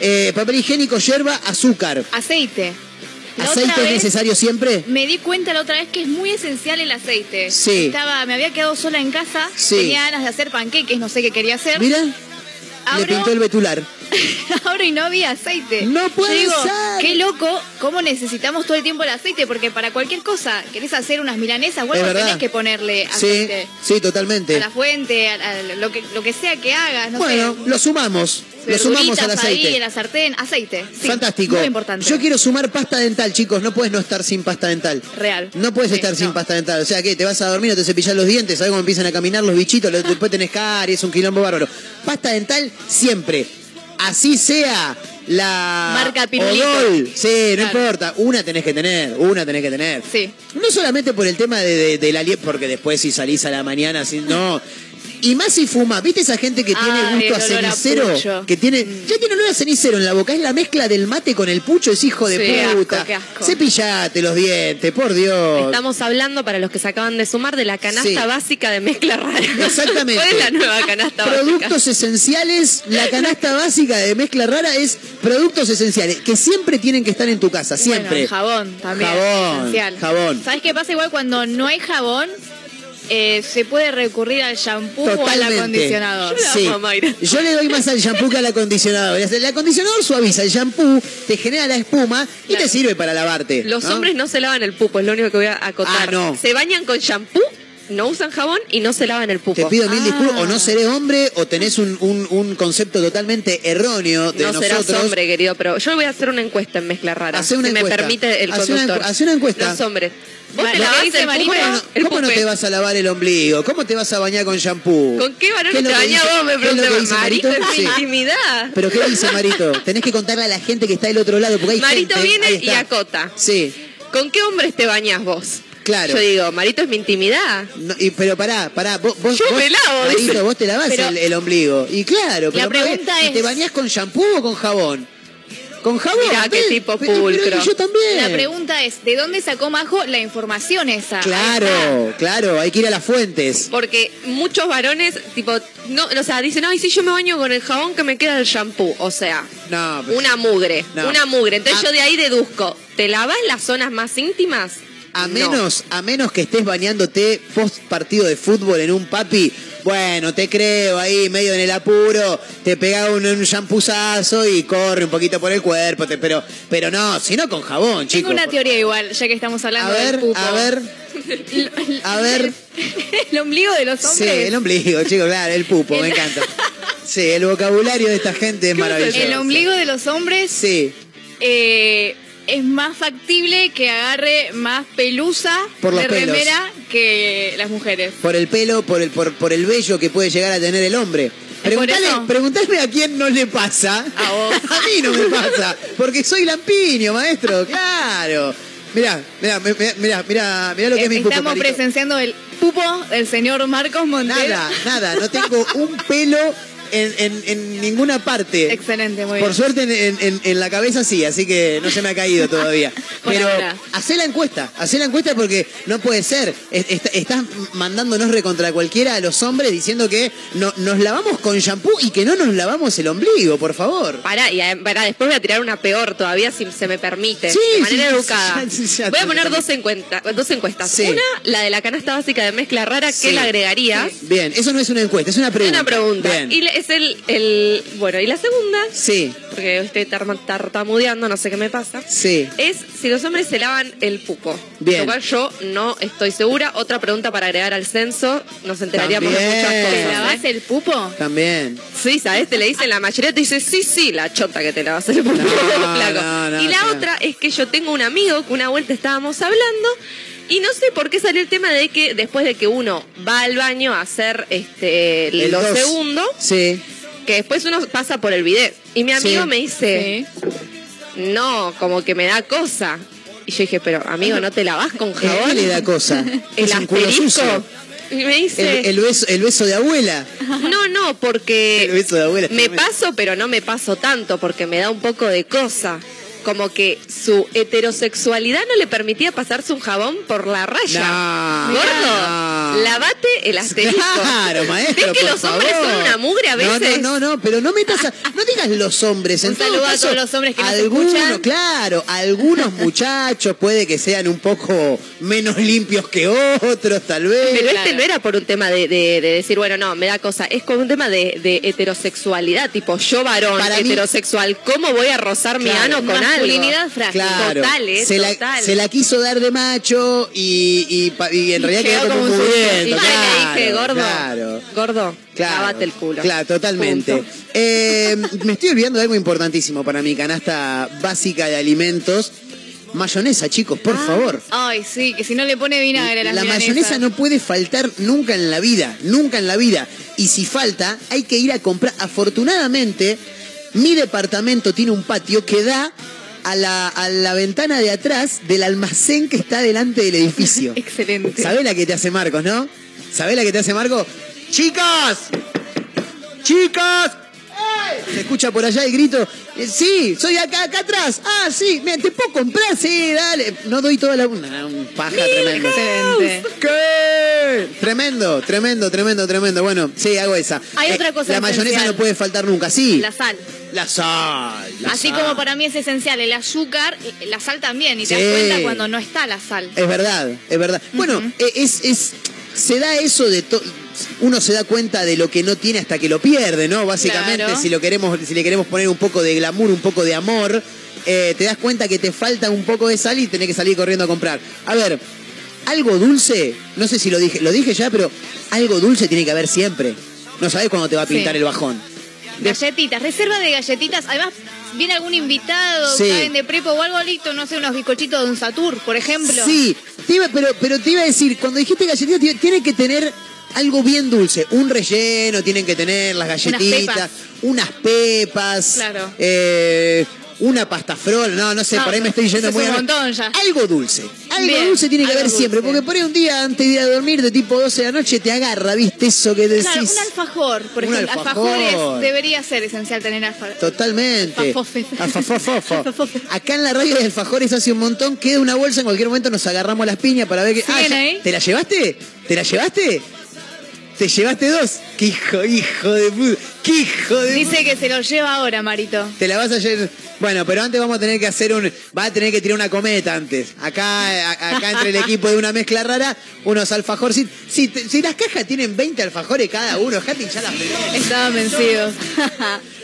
Eh, papel higiénico, yerba, azúcar. Aceite. La ¿Aceite es necesario siempre? Me di cuenta la otra vez que es muy esencial el aceite. Sí. Estaba, me había quedado sola en casa, Sí. tenía ganas de hacer panqueques, no sé qué quería hacer. Mira, le Abro, pintó el betular. abro y no había aceite. No puede Yo digo, ser. qué loco, cómo necesitamos todo el tiempo el aceite, porque para cualquier cosa, querés hacer unas milanesas o Es algo, verdad. tenés que ponerle Sí, aceite. sí, totalmente. A la fuente, a, a lo, que, lo que sea que hagas, no bueno, sé. lo sumamos. Lo sumamos al ahí aceite. en la sartén, aceite. Sí, Fantástico. Muy importante. Yo quiero sumar pasta dental, chicos. No puedes no estar sin pasta dental. Real. No puedes Sí, estar sin pasta dental. O sea, que te vas a dormir, no te cepillas los dientes, ¿sabes cómo empiezan a caminar los bichitos? Después tenés caries, un quilombo bárbaro. Pasta dental siempre. Así sea la. Marca Pirulito. Odol. Sí, no Claro. importa. Una tenés que tener, una tenés que tener. Sí. No solamente por el tema de, de, de la porque después si salís a la mañana, así, no. Y más si fuma. ¿Viste esa gente que tiene Ay, gusto a cenicero? que tiene. Ya tiene olor a cenicero en la boca. Es la mezcla del mate con el pucho. Es hijo de Sí, qué puta. asco, qué asco. Cepillate los dientes, por Dios. Estamos hablando, para los que se acaban de sumar, de la canasta Sí. básica de mezcla rara. Exactamente. ¿Cuál es la nueva canasta Productos básica? esenciales, la canasta básica de mezcla rara es productos esenciales que siempre tienen que estar en tu casa, siempre. jabón también. Jabón, esencial. jabón. ¿Sabes qué pasa? Igual cuando no hay jabón, eh, se puede recurrir al shampoo o al acondicionador. Yo Sí. amo a Mayra. Yo le doy más al shampoo que al acondicionador. El acondicionador suaviza, el shampoo te genera la espuma y te sirve para lavarte. Los ¿no? hombres no se lavan el pupo, es lo único que voy a acotar. Ah, no. Se bañan con shampoo, no usan jabón y no se lavan el pupo. Te pido mil Ah. disculpas, o no seré hombre o tenés un, un- un concepto totalmente erróneo de no nosotros. serás hombre, querido, pero yo voy a hacer una encuesta en mezcla rara. Hacé una si encuesta. me permite el una conductor. encu- hacé una encuesta. Los hombres. ¿Cómo, no, cómo te vas a lavar el ombligo? ¿Cómo te vas a bañar con shampoo? ¿Con qué varón ¿Qué es te bañás vos? Me pregunté. Marito, es mi intimidad. ¿Pero qué dice Marito? Tenés que contarle a la gente que está del otro lado, porque hay Marito gente- viene y acota. Sí, ¿Con qué hombres te bañas vos? Claro. Yo digo, Marito es mi intimidad. No, y- pero pará, pará, vos, vos, Yo vos, me lavo, Marito, dice. vos te lavás Pero- el, el ombligo. Y claro, pero La pregunta ¿y es- ¿te bañás con shampoo o con jabón? Con jabón. Mirá qué tipo Pero- pero pulcro. yo también. La pregunta es, ¿de dónde sacó Majo la información esa? Claro, claro, hay que ir a las fuentes. Porque muchos varones, tipo, no, o sea, dicen, ay, sí, yo me baño con el jabón que me queda del shampoo. O sea, No, pero- una mugre, No. una mugre. Entonces Ah. yo de ahí deduzco, ¿te lavas las zonas más íntimas? A No. menos, a menos que estés bañándote post partido de fútbol en un papi, bueno, te creo ahí medio en el apuro, te pega un, un champuzazo y corre un poquito por el cuerpo, te- pero, pero no, sino con jabón, Tengo chicos. una teoría igual, ya que estamos A hablando ver, del pupo. a ver, a ver. el ombligo de los Sí, hombres. el ombligo, chicos, claro, el pupo, me encanta. Sí, el vocabulario de esta gente es maravilloso. El ombligo de los hombres Sí, eh, es más factible que agarre más pelusa Por los de pelos. remera que las mujeres. por el pelo, por el, por, por el vello que puede llegar a tener el hombre. Preguntale, preguntale a quién no le pasa. A vos. A mí no me pasa, porque soy lampiño, maestro, claro. Mirá, mirá, mirá, mirá, mirá, lo que es mi pupo, Estamos presenciando el pupo del señor Marcos Montero. Nada, nada, no tengo un pelo en, en- en ninguna parte. Excelente, muy Por bien. suerte en, en- la cabeza sí, así que no se me ha caído todavía. Por Pero ahora. hacé la encuesta, hacé la encuesta porque no puede ser. Es- est- estás mandándonos recontra cualquiera a los hombres diciendo que no, nos lavamos con shampoo y que no nos lavamos el ombligo, por favor. Pará, y eh, pará, después voy a tirar una peor todavía si se me permite. Sí, de manera sí, educada. ya- ya- voy a poner dos, encuenta- dos encuestas. Sí. Una, la de la canasta básica de mezcla rara. ¿qué le agregarías? Bien, eso no es una encuesta, es una Es pregunta. una pregunta. Bien. Y le- es el, el. Bueno, y la segunda, Sí, porque estoy tartamudeando, no sé qué me pasa. sí. Es si los hombres se lavan el pupo. Bien. Lo cual yo no estoy segura. Otra pregunta para agregar al censo. Nos enteraríamos de También. muchas ¿Te cosas. lavas ¿eh? el pupo? También. Sí, ¿sabes? Te le dicen la mayoría, te dice, sí, sí, la chota que te lavas el pupo. Flaco. no, no, y la otra es que yo tengo un amigo que una vuelta estábamos hablando y no sé por qué salió el tema de que después de que uno va al baño a hacer este El dos. segundos, Sí. que después uno pasa por el bidet. Y mi amigo Sí. me dice, no, como que me da cosa. Y yo dije, pero amigo, ¿no te lavas con ¿Qué jabón? le da cosa? El asterisco. Y me dice, El, el beso, el beso de abuela. no, no, porque El beso de abuela. es me paso, pero no me paso tanto, porque me da un poco de cosa. Como que su heterosexualidad no le permitía pasarse un jabón por la raya. No, Gordo, no. lavate el asterisco. Claro, maestro. ¿Ves que por los hombres son una mugre a No, veces? No, no, no, pero no metas a- no digas los hombres. En Un todo saludo a caso, todos los hombres que nos algunos, escuchan. Claro, algunos muchachos puede que sean un poco menos limpios que otros, tal vez. Pero este no era por un tema de, de- de decir, bueno, no, me da cosa. Es como un tema de, de heterosexualidad, tipo yo varón Para mí- heterosexual, ¿cómo voy a rozar mi ano con algo? Masculinidad frágil. Claro, Total, eh, se, total. La, se la quiso dar de macho y, y, pa- y en realidad Quedó quedó como un yo claro, le dije, gordo, Claro. gordo, Claro, el culo. Claro, totalmente. Eh, me estoy olvidando de algo importantísimo para mi canasta básica de alimentos. Mayonesa, chicos, por favor. Ay, sí, que si no le pone vinagre a las La milanesas. mayonesa no puede faltar nunca en la vida, nunca en la vida. Y si falta, hay que ir a comprar. Afortunadamente, mi departamento tiene un patio que da a la, a la ventana de atrás del almacén que está delante del edificio. Excelente. ¿Sabés la que te hace Marcos, no? ¿Sabés la que te hace Marcos? ¡Chicas! ¡Chicas! Se escucha por allá el grito. Eh, Sí, soy acá, acá atrás. Ah, sí, mira, ¿te puedo comprar? Sí, dale. No doy toda la... Una, un paja tremendo. ¿Qué? Tremendo, tremendo, tremendo, tremendo. Bueno, sí, hago esa. Eh, Hay otra cosa La mayonesa esencial. no puede faltar nunca, sí. La sal. La sal. la Así sal. como para mí es esencial el azúcar, la sal también. Y te das cuenta cuando no está la sal. Es verdad, es verdad. Bueno, eh, es, es, se da eso de to- uno se da cuenta de lo que no tiene hasta que lo pierde, ¿no? Básicamente, Claro. si lo queremos, si le queremos poner un poco de glamour, un poco de amor, eh, te das cuenta que te falta un poco de sal y tenés que salir corriendo a comprar. A ver, algo dulce, no sé si lo dije, lo dije ya, pero algo dulce tiene que haber siempre. No sabés cuándo te va a pintar Sí. el bajón. Galletitas, reserva de galletitas. Además, viene algún invitado, Sí. saben de prepo o algo listo, no sé, unos bizcochitos de un Satur, por ejemplo. Sí, te iba- pero, pero te iba a decir, cuando dijiste galletitas, tiene que tener algo bien dulce. Un relleno tienen que tener, las galletitas, pepas. unas pepas, Claro. eh, una pasta frola, no, no sé, No, por ahí me estoy yendo muy un ya. Algo dulce, algo Bien, dulce tiene que haber siempre, porque por ahí un día antes de ir a dormir, de tipo 12 de la noche, te agarra, ¿viste? Eso que decís. Claro, un alfajor, por Un ejemplo. alfajor. Alfajores debería ser esencial tener alfajor. Totalmente. Alfafofofo. Acá en la radio de Alfajores hace un montón, queda una bolsa, en cualquier momento nos agarramos las piñas para ver que. ¿Siguen ya- ahí? ¿Te la llevaste? ¿Te la llevaste? ¿Te llevaste dos? ¡Qué hijo, hijo de puta! ¡Qué hijo de Dice que se lo lleva ahora, Marito. Te la vas a llevar. Bueno, pero antes vamos a tener que hacer un. Va a tener que tirar una cometa antes. Acá, a- acá entre el equipo de una mezcla rara, unos alfajorcitos. Si, si las cajas tienen 20 alfajores cada uno, dejate hinchar las. Estaban vencidos.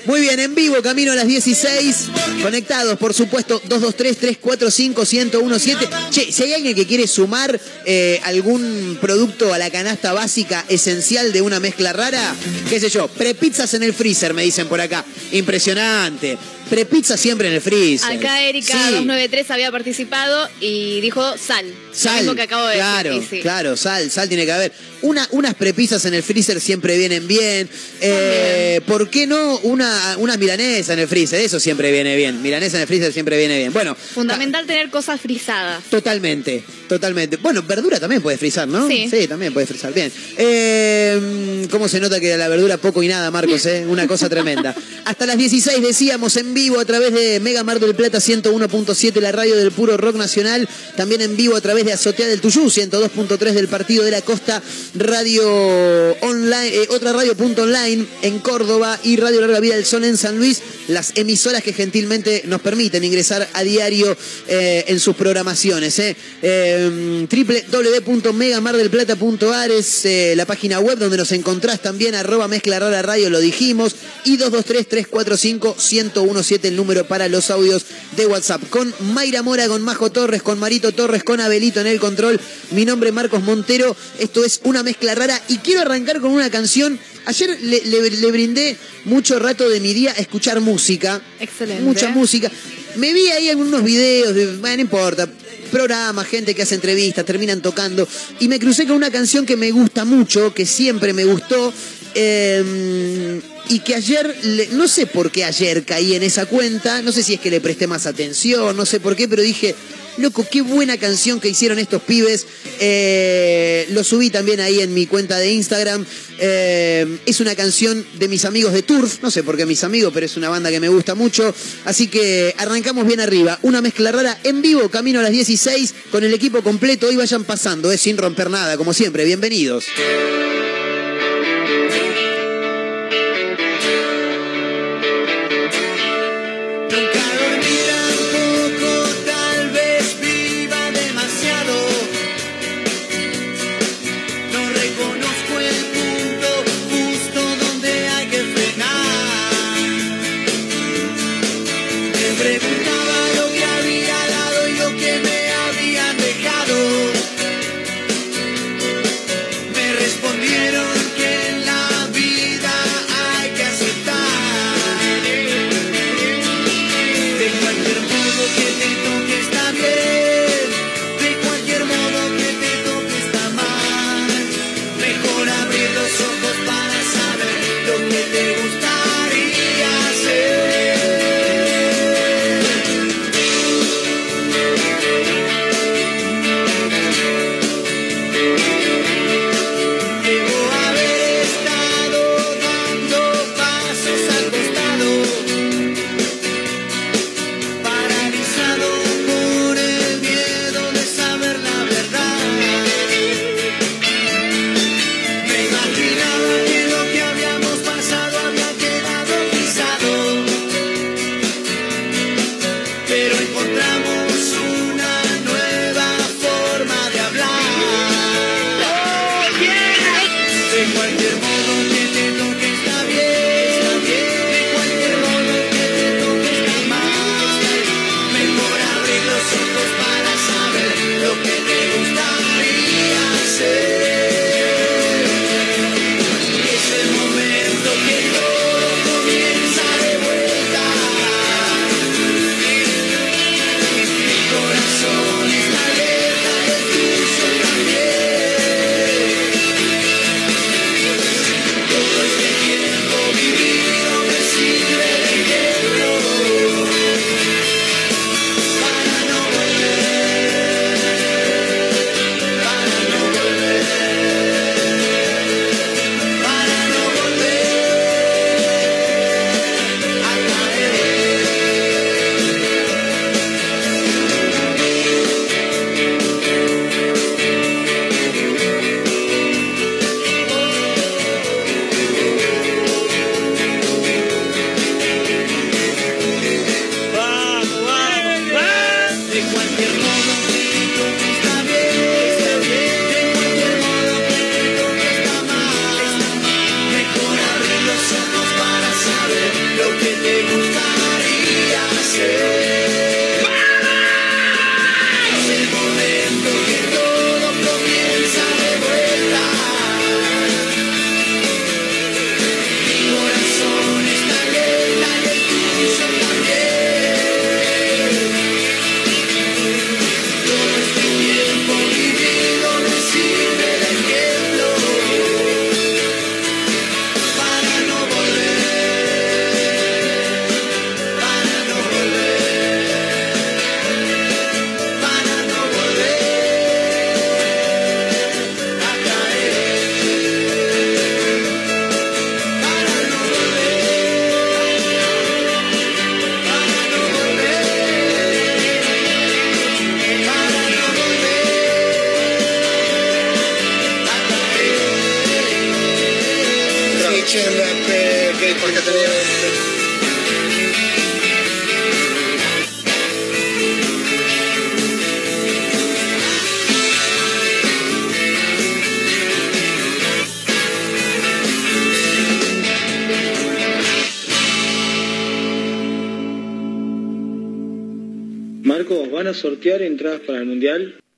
Muy bien, en vivo, camino a las 16. Conectados, por supuesto, 223-345-1017. Che, si hay alguien que quiere sumar eh, algún producto a la canasta básica esencial de una mezcla rara, qué sé yo, prepizzas en el freezer, me dicen por acá. Impresionante. Prepizza siempre en el freezer. Acá Erika Sí. 293 había participado y dijo sal. Lo Sal, mismo que acabo de claro, decir. sí. claro, sal, sal tiene que haber. Una, unas prepisas en el freezer siempre vienen bien. Eh, ¿Por qué no una, una milanesa en el freezer? Eso siempre viene bien. Milanesa en el freezer siempre viene bien. Bueno, Fundamental tener cosas frisadas. Totalmente, totalmente. Bueno, verdura también puede frizar, ¿no? Sí. también puede frizar. Bien. Eh, ¿Cómo se nota que de la verdura poco y nada, Marcos? Eh? Una cosa tremenda. Hasta las 16 decíamos en vivo a través de Mega Mar del Plata 101.7, la radio del puro rock nacional. También en vivo a través de Azotea del Tuyú 102.3 del Partido de la Costa, Radio Online, eh, otra radio punto online en Córdoba y Radio Larga Vida del Sol en San Luis. Las emisoras que gentilmente nos permiten ingresar a diario eh, en sus programaciones. Eh. Eh, www.megamardelplata.ar es eh, la página web donde nos encontrás también, arroba mezcla rara radio, lo dijimos, y 223-345-1017 el número para los audios de WhatsApp. Con Mayra Mora, con Majo Torres, con Marito Torres, con Abelito en el control. Mi nombre es Marcos Montero. Esto es una mezcla rara y quiero arrancar con una canción. Ayer le, le- le brindé mucho rato de mi día a escuchar música. Excelente. Mucha música. Me vi ahí en unos videos, de, bueno, no importa, programas, gente que hace entrevistas, terminan tocando. Y me crucé con una canción que me gusta mucho, que siempre me gustó. eh, y que ayer, no sé por qué ayer caí en esa cuenta, no sé si es que le presté más atención, no sé por qué, pero dije, loco, qué buena canción que hicieron estos pibes. Eh, lo subí también ahí en mi cuenta de Instagram. Eh, es una canción de mis amigos de Turf, no sé por qué mis amigos, pero es una banda que me gusta mucho. Así que arrancamos bien arriba. Una mezcla rara en vivo, camino a las 16, con el equipo completo. Hoy vayan pasando, eh, sin romper nada, como siempre. Bienvenidos.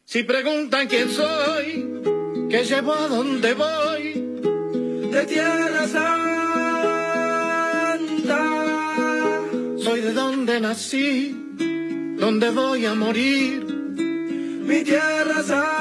Si preguntan quién soy, qué llevo a dónde voy, de tierra santa. Soy de donde nací, donde voy a morir, mi tierra santa.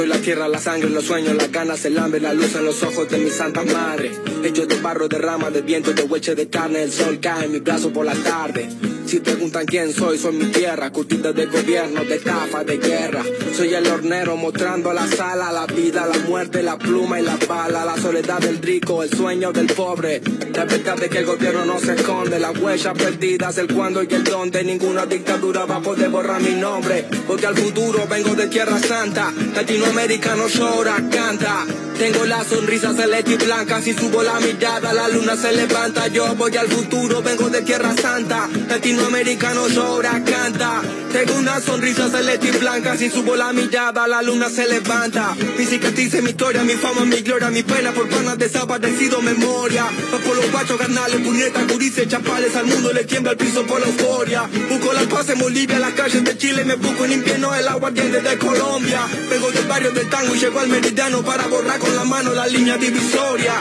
Soy la tierra, la sangre, los sueños, las ganas, el hambre, la luz en los ojos de mi santa madre. Hecho de barro, de rama, de viento, de hueche, de carne, el sol cae en mi brazo por la tarde. Si preguntan quién soy, soy mi tierra, curtida de gobierno, de estafa, de guerra. Soy el hornero mostrando la sala, la vida, la muerte, la pluma y la bala, la soledad del rico, el sueño del pobre. La verdad de que el gobierno no se esconde, las huellas perdidas, el cuándo y el dónde. Ninguna dictadura va a poder borrar mi nombre, porque al futuro vengo de Tierra Santa. Latinoamericano llora, canta. Tengo la sonrisa celeste y blanca, si subo la mirada la luna se levanta. Yo voy al futuro, vengo de Tierra Santa. Latinoamericano llora, canta. Tengo una sonrisa celeste y blanca, si subo la mirada la luna se levanta. Mi cicatriz, mi historia, mi fama, mi gloria, mi pena por panas desaparecido, memoria. Va por los guachos, carnales, puñetas, gurises, chapales, al mundo le tiembla el piso por la euforia. Busco la paz en Bolivia, las calles de Chile, me busco en invierno el aguardiente de Colombia. Vengo del barrio del tango y llego al meridiano para borrar con la mano la línea divisoria.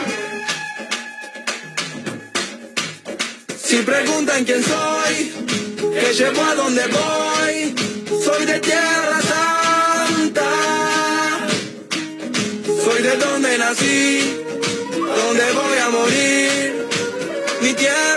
Si preguntan quién soy, que llevo a dónde voy, soy de Tierra Santa. Soy de donde nací, donde voy a morir, mi Tierra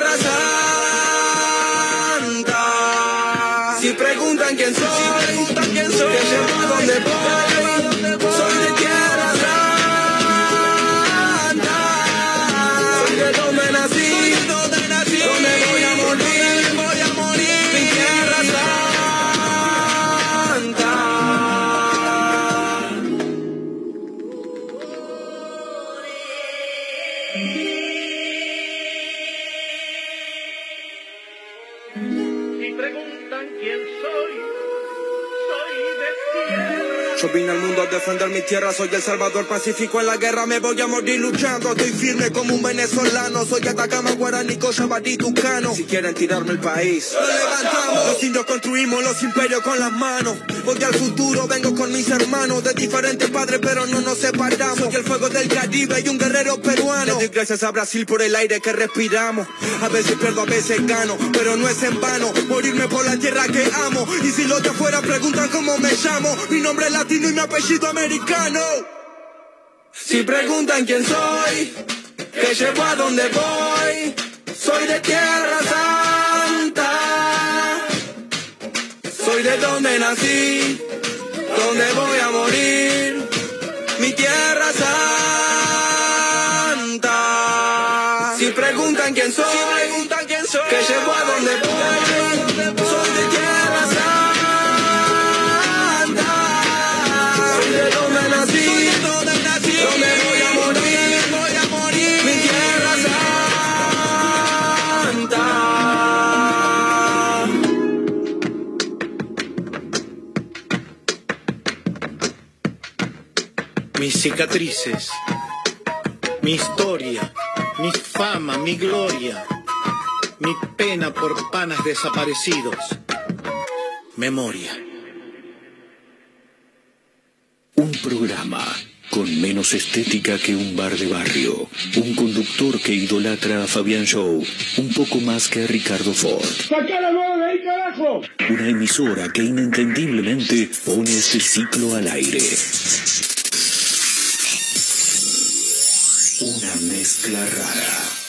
defender mi tierra, soy el salvador pacífico en la guerra, me voy a morir luchando, estoy firme como un venezolano, soy Atacama, Guaraní, Cochabamba, Tucano. Si quieren tirarme el país, lo levantamos. Los indios construimos los imperios con las manos, voy al futuro, vengo con mis hermanos, de diferentes padres, pero no nos separamos. Soy el fuego del Caribe y un guerrero peruano. Le doy gracias a Brasil por el aire que respiramos, a veces pierdo, a veces gano, pero no es en vano, morirme por la tierra que amo. Y si los de afuera preguntan cómo me llamo, mi nombre es latino y mi apellido americano. Si preguntan quién soy, que llevo a dónde voy, soy de Tierra Santa. Soy de donde nací, donde voy a morir, mi Tierra Santa. Cicatrices, mi historia, mi fama, mi gloria, mi pena por panas desaparecidos, memoria. Un programa con menos estética que un bar de barrio. Un conductor que idolatra a Fabián Show un poco más que a Ricardo Ford. de ahí, carajo! Una emisora que inentendiblemente pone este ciclo al aire. Mezcla rara.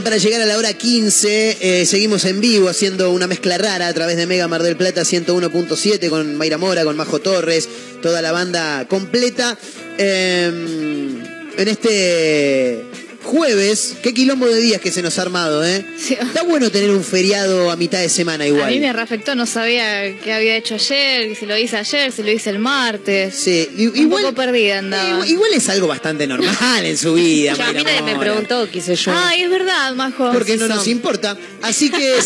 Para llegar a la hora 15. Eh, seguimos en vivo haciendo una mezcla rara a través de Mega Mar del Plata 101.7 con Mayra Mora, con Majo Torres, toda la banda completa. Em, en este jueves, qué quilombo de días que se nos ha armado, ¿eh? Está bueno tener un feriado a mitad de semana igual. A mí me reafectó, no sabía qué había hecho ayer, si lo hice ayer, si lo hice el martes. Sí, un poco perdida andaba. Igual, es algo bastante normal en su vida. a mí nadie me preguntó qué hice yo. Ay, es verdad, Majo. Porque no nos importa. Así que,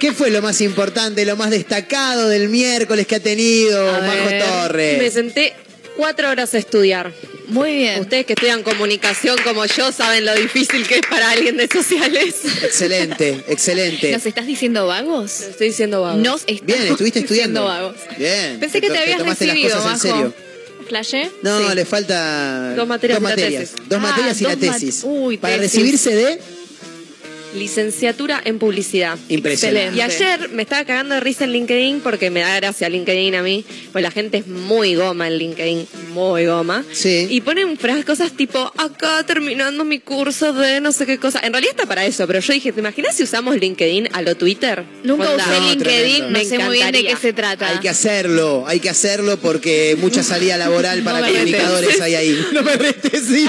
¿qué fue lo más importante, lo más destacado del miércoles que ha tenido Majo Torres? Me senté cuatro horas a estudiar. Muy bien. Ustedes que estudian comunicación como yo saben lo difícil que es para alguien de sociales. Excelente, excelente. ¿Nos estás diciendo vagos? estoy diciendo vagos. Nos estás Bien, estuviste estudiando. vagos. Bien. Pensé que te, habías recibido, las cosas en serio. ¿Flashé? No, le falta dos materias, dos materias. Dos ah, materias y la tesis. Para recibirse de licenciatura en publicidad. Impresionante. Y ayer me estaba cagando de risa en LinkedIn porque me da gracia LinkedIn a mí, pues la gente es muy goma en LinkedIn, muy goma. Sí. Y ponen frases, cosas tipo, acá terminando mi curso de no sé qué cosa. En realidad está para eso, pero yo dije, ¿te imaginas si usamos LinkedIn a lo Twitter? Nunca usé LinkedIn, no sé muy bien de qué se trata. Hay que hacerlo, hay que hacerlo porque mucha salida laboral para comunicadores hay ahí. No me retes, sí.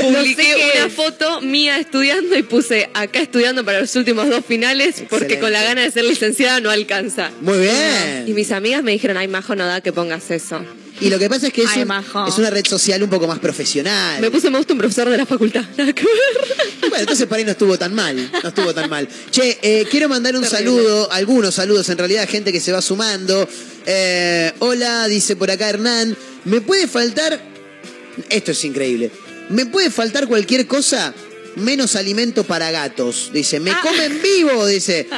publiqué una foto mía estudiando y puse acá estudiando para los últimos dos finales porque con la gana de ser licenciada no alcanza. Muy bien. Y mis amigas me dijeron, ay, Majo, no da que pongas eso. Y lo que pasa es que es, es una red social un poco más profesional. Me puse, me gusta un profesor de la facultad. Nada que ver. Bueno, entonces para ahí no estuvo tan mal. No estuvo tan mal. Che, eh, quiero mandar un saludo, algunos saludos en realidad, gente que se va sumando. Eh, hola, dice por acá Hernán. ¿Me puede faltar. Esto es increíble. ¿Me puede faltar cualquier cosa? Menos alimento para gatos. Dice, me ah. comen vivo, dice.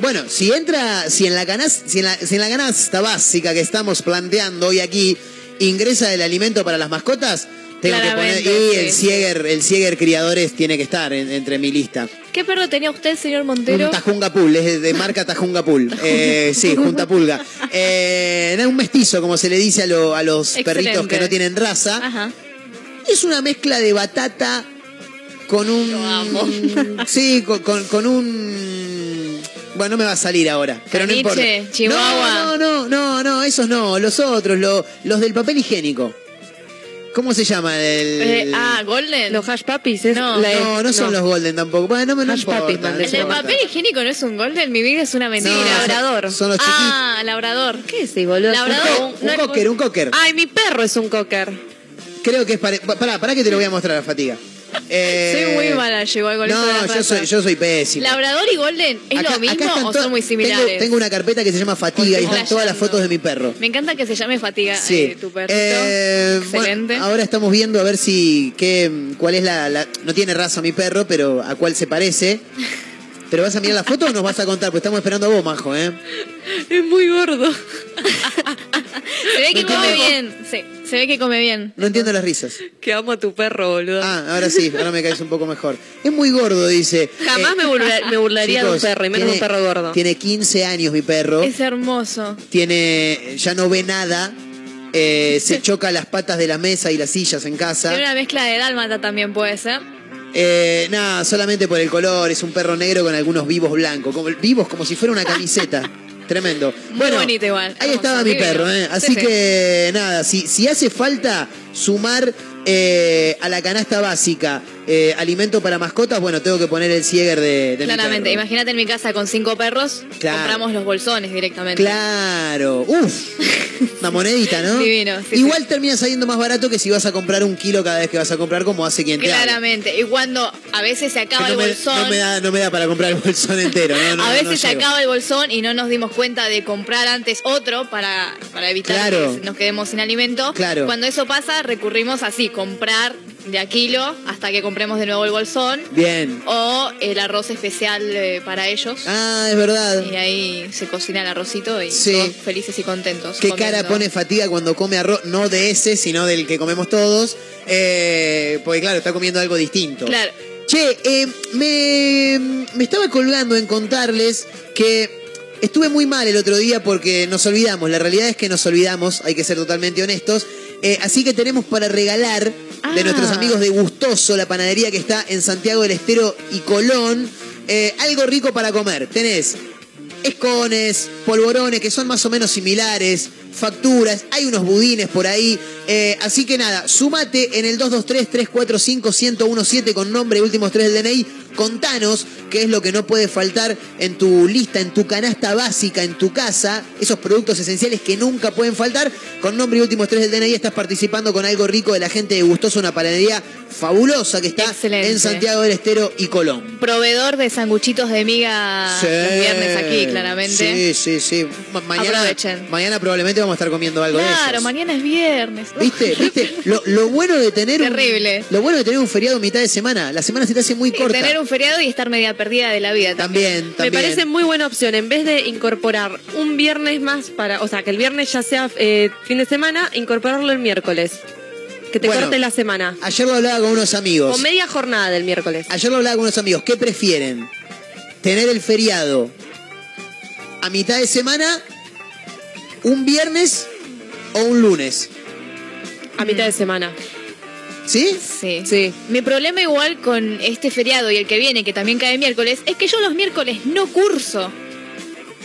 Bueno, si entra, si en la canasta, si en la, si en la canasta básica que estamos planteando hoy aquí ingresa el alimento para las mascotas, tengo que poner y el Cieger, el Cieger criadores tiene que estar entre mi lista. ¿Qué perro tenía usted, señor Montero? Un Tajunga Pool, es de marca Tajunga Pool. Eh, sí, Junta Pulga. Eh, un mestizo, como se le dice a, a los perritos que no tienen raza. Ajá. Es una mezcla de batata con un. Sí, con, un. Bueno, no me va a salir ahora, pero no importa. Chihuahua. No, no, no, no, esos no, los otros, los del papel higiénico. ¿Cómo se llama el...? Eh, ah, Golden. Los hash puppies. ¿es? No, no, no, son los Golden tampoco. Bueno, no me hash importa. el del papel higiénico no es un Golden, mi vida es una mentira. labrador. Son los chiquitos. Ah, labrador. ¿Qué es ese, boludo? Labrador. Un, un cocker, un cocker. Ay, mi perro es un cocker. Creo que es para... Pará, pará que te lo voy a mostrar a Fatiga. Eh, soy muy mala, llegó algo No, yo soy, yo soy pésimo. ¿Labrador y Golden es lo mismo o son muy similares? Tengo, una carpeta que se llama Fatiga y están todas las fotos de mi perro. Me encanta que se llame Fatiga sí. tu perrito. Eh, Excelente. ahora estamos viendo a ver si qué, cuál es la, No tiene raza mi perro, pero a cuál se parece. ¿Pero vas a mirar la foto o nos vas a contar? Pues estamos esperando a vos, Majo, ¿eh? Es muy gordo. se ve que come bien. Sí, se ve que come bien. No entiendo las risas. Que amo a tu perro, boludo. Ah, ahora sí, ahora me caes un poco mejor. Es muy gordo, dice. Jamás me, me, burlaría de un perro, y menos de un perro gordo. Tiene 15 años mi perro. Es hermoso. Tiene. Ya no ve nada eh, se choca las patas de la mesa y las sillas en casa. Tiene una mezcla de dálmata también puede ser. Eh, nada, solamente por el color, es un perro negro con algunos vivos blancos, como vivos como si fuera una camiseta. Tremendo. Muy bueno, bonito igual. ahí Hermoso, estaba mi divino. perro, ¿eh? Así Sí, sí. que nada, si, si hace falta sumar eh, a la canasta básica eh, alimento para mascotas, bueno, tengo que poner el Cieger de, de mi Claramente, perro. imagínate en mi casa con cinco perros, Claro. compramos los bolsones directamente. Claro, uf, una monedita, ¿no? Divino, sí, Igual termina saliendo más barato que si vas a comprar un kilo cada vez que vas a comprar, como hace quien te habla. Claramente. Y cuando a veces se acaba no, el me, bolsón. no me da, no me da para comprar el bolsón entero, ¿no? a veces se acaba el bolsón y no nos dimos cuenta de comprar antes otro para, para evitar Claro. que nos quedemos sin alimento. Claro. Cuando eso pasa, recurrimos así, comprar de a kilo hasta que compremos de nuevo el bolsón. Bien. O el arroz especial eh, para ellos. Ah, es verdad. Y ahí se cocina el arrocito y Sí. todos felices y contentos. ¿Qué comiendo. cara pone fatiga cuando come arroz? No de ese, sino del que comemos todos. Eh, porque claro, está comiendo algo distinto. Claro. Che, eh, me, me estaba colgando en contarles que estuve muy mal el otro día porque nos olvidamos. La realidad es que nos olvidamos, hay que ser totalmente honestos. Eh, así que tenemos para regalar de Ah. nuestros amigos de Gustoso, la panadería que está en Santiago del Estero y Colón, eh, algo rico para comer. Tenés escones, polvorones, que son más o menos similares, facturas, hay unos budines por ahí. eh, así que nada, sumate en el 223-345-1017 con nombre y últimos tres del DNI. Contanos qué es lo que no puede faltar en tu lista, en tu canasta básica, en tu casa, esos productos esenciales que nunca pueden faltar. Con nombre y últimos tres del DNI estás participando con algo rico de la gente de Gustoso, una panadería fabulosa que está Excelente. en Santiago del Estero y Colón. Proveedor de sanguchitos de miga Sí. los viernes aquí, claramente. Sí, sí, sí. Ma- mañana, Aprovechen. mañana probablemente vamos a estar comiendo algo de Claro, mañana es viernes. ¿Viste? ¿Viste? Lo, lo bueno de tener Terrible. Un, lo bueno de tener un feriado mitad de semana. La semana se te hace muy corta. tener un feriado y estar media perdida de la vida también. También, Me parece muy buena opción. En vez de incorporar un viernes más para, o sea, que el viernes ya sea eh, fin de semana, incorporarlo el miércoles. Que te Bueno, corte la semana. Ayer lo hablaba con unos amigos. O media jornada del miércoles. Ayer lo hablaba con unos amigos. ¿Qué prefieren? ¿Tener el feriado a mitad de semana, un viernes o un lunes? A mitad de semana. ¿Sí? Sí. Sí. Mi problema igual con este feriado y el que viene, que también cae miércoles, es que yo los miércoles no curso.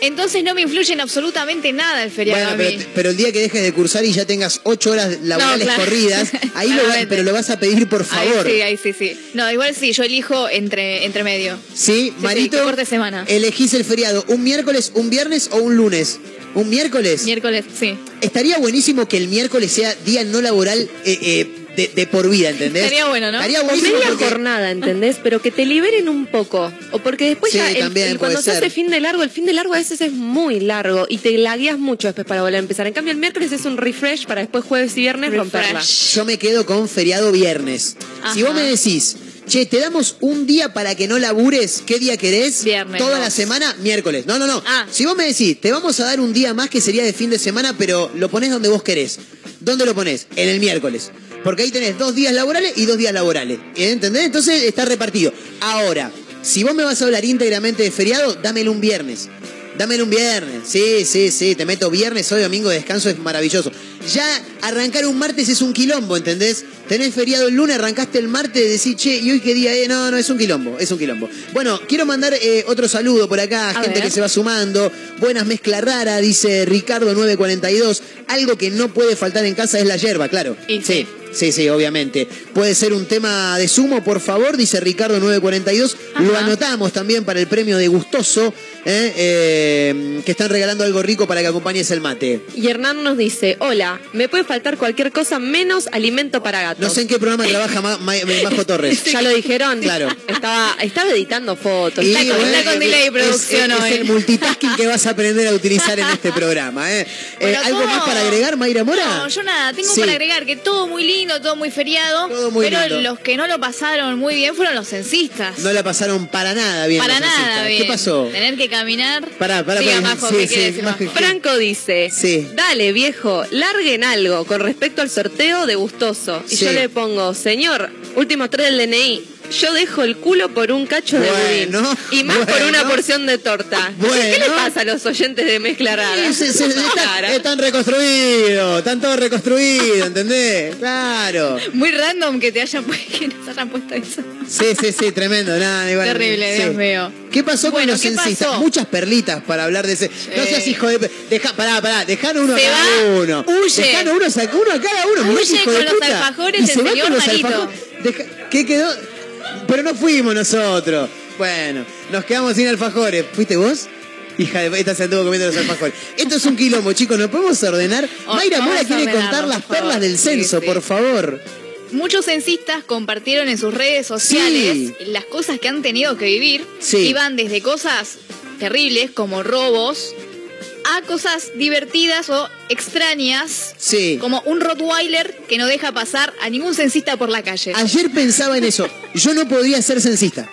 Entonces no me influye en absolutamente nada el feriado Bueno, a pero, mí. pero el día que dejes de cursar y ya tengas ocho horas laborales claro. corridas, ahí lo va- Claramente. pero lo vas a pedir por favor. Ahí sí, ahí sí, sí. No, igual sí, yo elijo entre, entre medio. Sí, Marito, sí, corte semana. elegís el feriado, un miércoles, un viernes o un lunes. ¿Un miércoles? Miércoles, sí. Estaría buenísimo que el miércoles sea día no laboral eh, eh, de, de por vida, ¿entendés? Estaría bueno, ¿no? Estaría buenísimo media porque- jornada, ¿entendés? Pero que te liberen un poco. O porque después Sí, ya, el- también el- cuando se hace fin de largo, el fin de largo a veces es muy largo y te lagueas mucho después para volver a empezar. En cambio, el miércoles es un refresh para después jueves y viernes Refresh. romperla. Yo me quedo con feriado viernes. Si vos me decís, che, te damos un día para que no labures, ¿qué día querés? Viernes, Toda la semana, miércoles. No, no, no. Ah. Si vos me decís, te vamos a dar un día más que sería de fin de semana, pero lo ponés donde vos querés. ¿Dónde lo ponés? En el miércoles. Porque ahí tenés dos días laborales y dos días laborales. ¿Entendés? Entonces está repartido. Ahora, si vos me vas a hablar íntegramente de feriado, dámelo un viernes. Dámelo un viernes. Sí, sí, sí. Te meto viernes, hoy domingo de descanso es maravilloso. Ya arrancar un martes es un quilombo, ¿entendés? Tenés feriado el lunes, arrancaste el martes, decís, che, ¿y hoy qué día es? No, no, es un quilombo, es un quilombo. Bueno, quiero mandar eh, otro saludo por acá, A gente ver. que se va sumando. Buenas mezcla rara, dice Ricardo 942. Algo que no puede faltar en casa es la yerba, claro. Sí. sí. Sí, sí, obviamente. Puede ser un tema de sumo, por favor, dice Ricardo 942. Lo anotamos también para el premio de Gustoso, ¿eh? Eh, que están regalando algo rico para que acompañes el mate. Y Hernán nos dice, hola, me puede faltar cualquier cosa menos alimento para gatos. No sé en qué programa trabaja Ma- Ma- Majo Torres. ¿Ya lo dijeron? Claro. Estaba, estaba editando fotos. Y Está con- bueno, está con delay producción es, hoy. es el multitasking que vas a aprender a utilizar en este programa. ¿eh? Bueno, Eh, ¿Algo todo- más para agregar, Mayra Mora? No, yo nada, tengo Sí. para agregar que todo muy lindo, todo muy feriado, Todo muy pero lindo. los que no lo pasaron muy bien fueron los censistas. No la pasaron para nada bien. para los nada bien. ¿Qué pasó? Tener que caminar. Pará, pará, Diga, pará. Majo, Sí, ¿qué sí, quiere decir, Majo, Majo? Franco dice, Sí. dale viejo, larguen algo con respecto al sorteo de gustoso. Y Sí. yo le pongo, señor, últimos tres del DNI, yo dejo el culo por un cacho de Bueno, budín. Y más por una porción de torta. Bueno. ¿Qué le pasa a los oyentes de mezcla rara? Sí, están, reconstruidos, están todos reconstruidos, ¿entendés? Claro. Muy random que te hayan que nos hayan puesto eso. Sí, sí, sí, tremendo. Nada, igual, Terrible, sí. Dios mío. ¿Qué pasó con Bueno, los ¿qué censistas? Muchas perlitas para hablar de ese. No seas hijo de. Deja, pará, pará, dejaron uno a Se cada va, uno. huye. Dejaron uno, a- uno a cada uno. Huye qué hijo de con los alfajores Y del se va con los alfajores. Deja- ¿Qué quedó? Pero no fuimos nosotros. Bueno, nos quedamos sin alfajores. ¿Fuiste vos? Hija de esta se anduvo comiendo los alfajores. Esto es un quilombo, chicos. ¿Nos podemos ordenar? Oh, Mayra Mora quiere contar las favor. perlas del censo, sí. por favor. Muchos censistas compartieron en sus redes sociales las cosas que han tenido que vivir. Sí. Y van desde cosas terribles como robos a cosas divertidas o extrañas Sí. como un Rottweiler que no deja pasar a ningún censista por la calle. Ayer pensaba en eso. Yo no podría ser censista.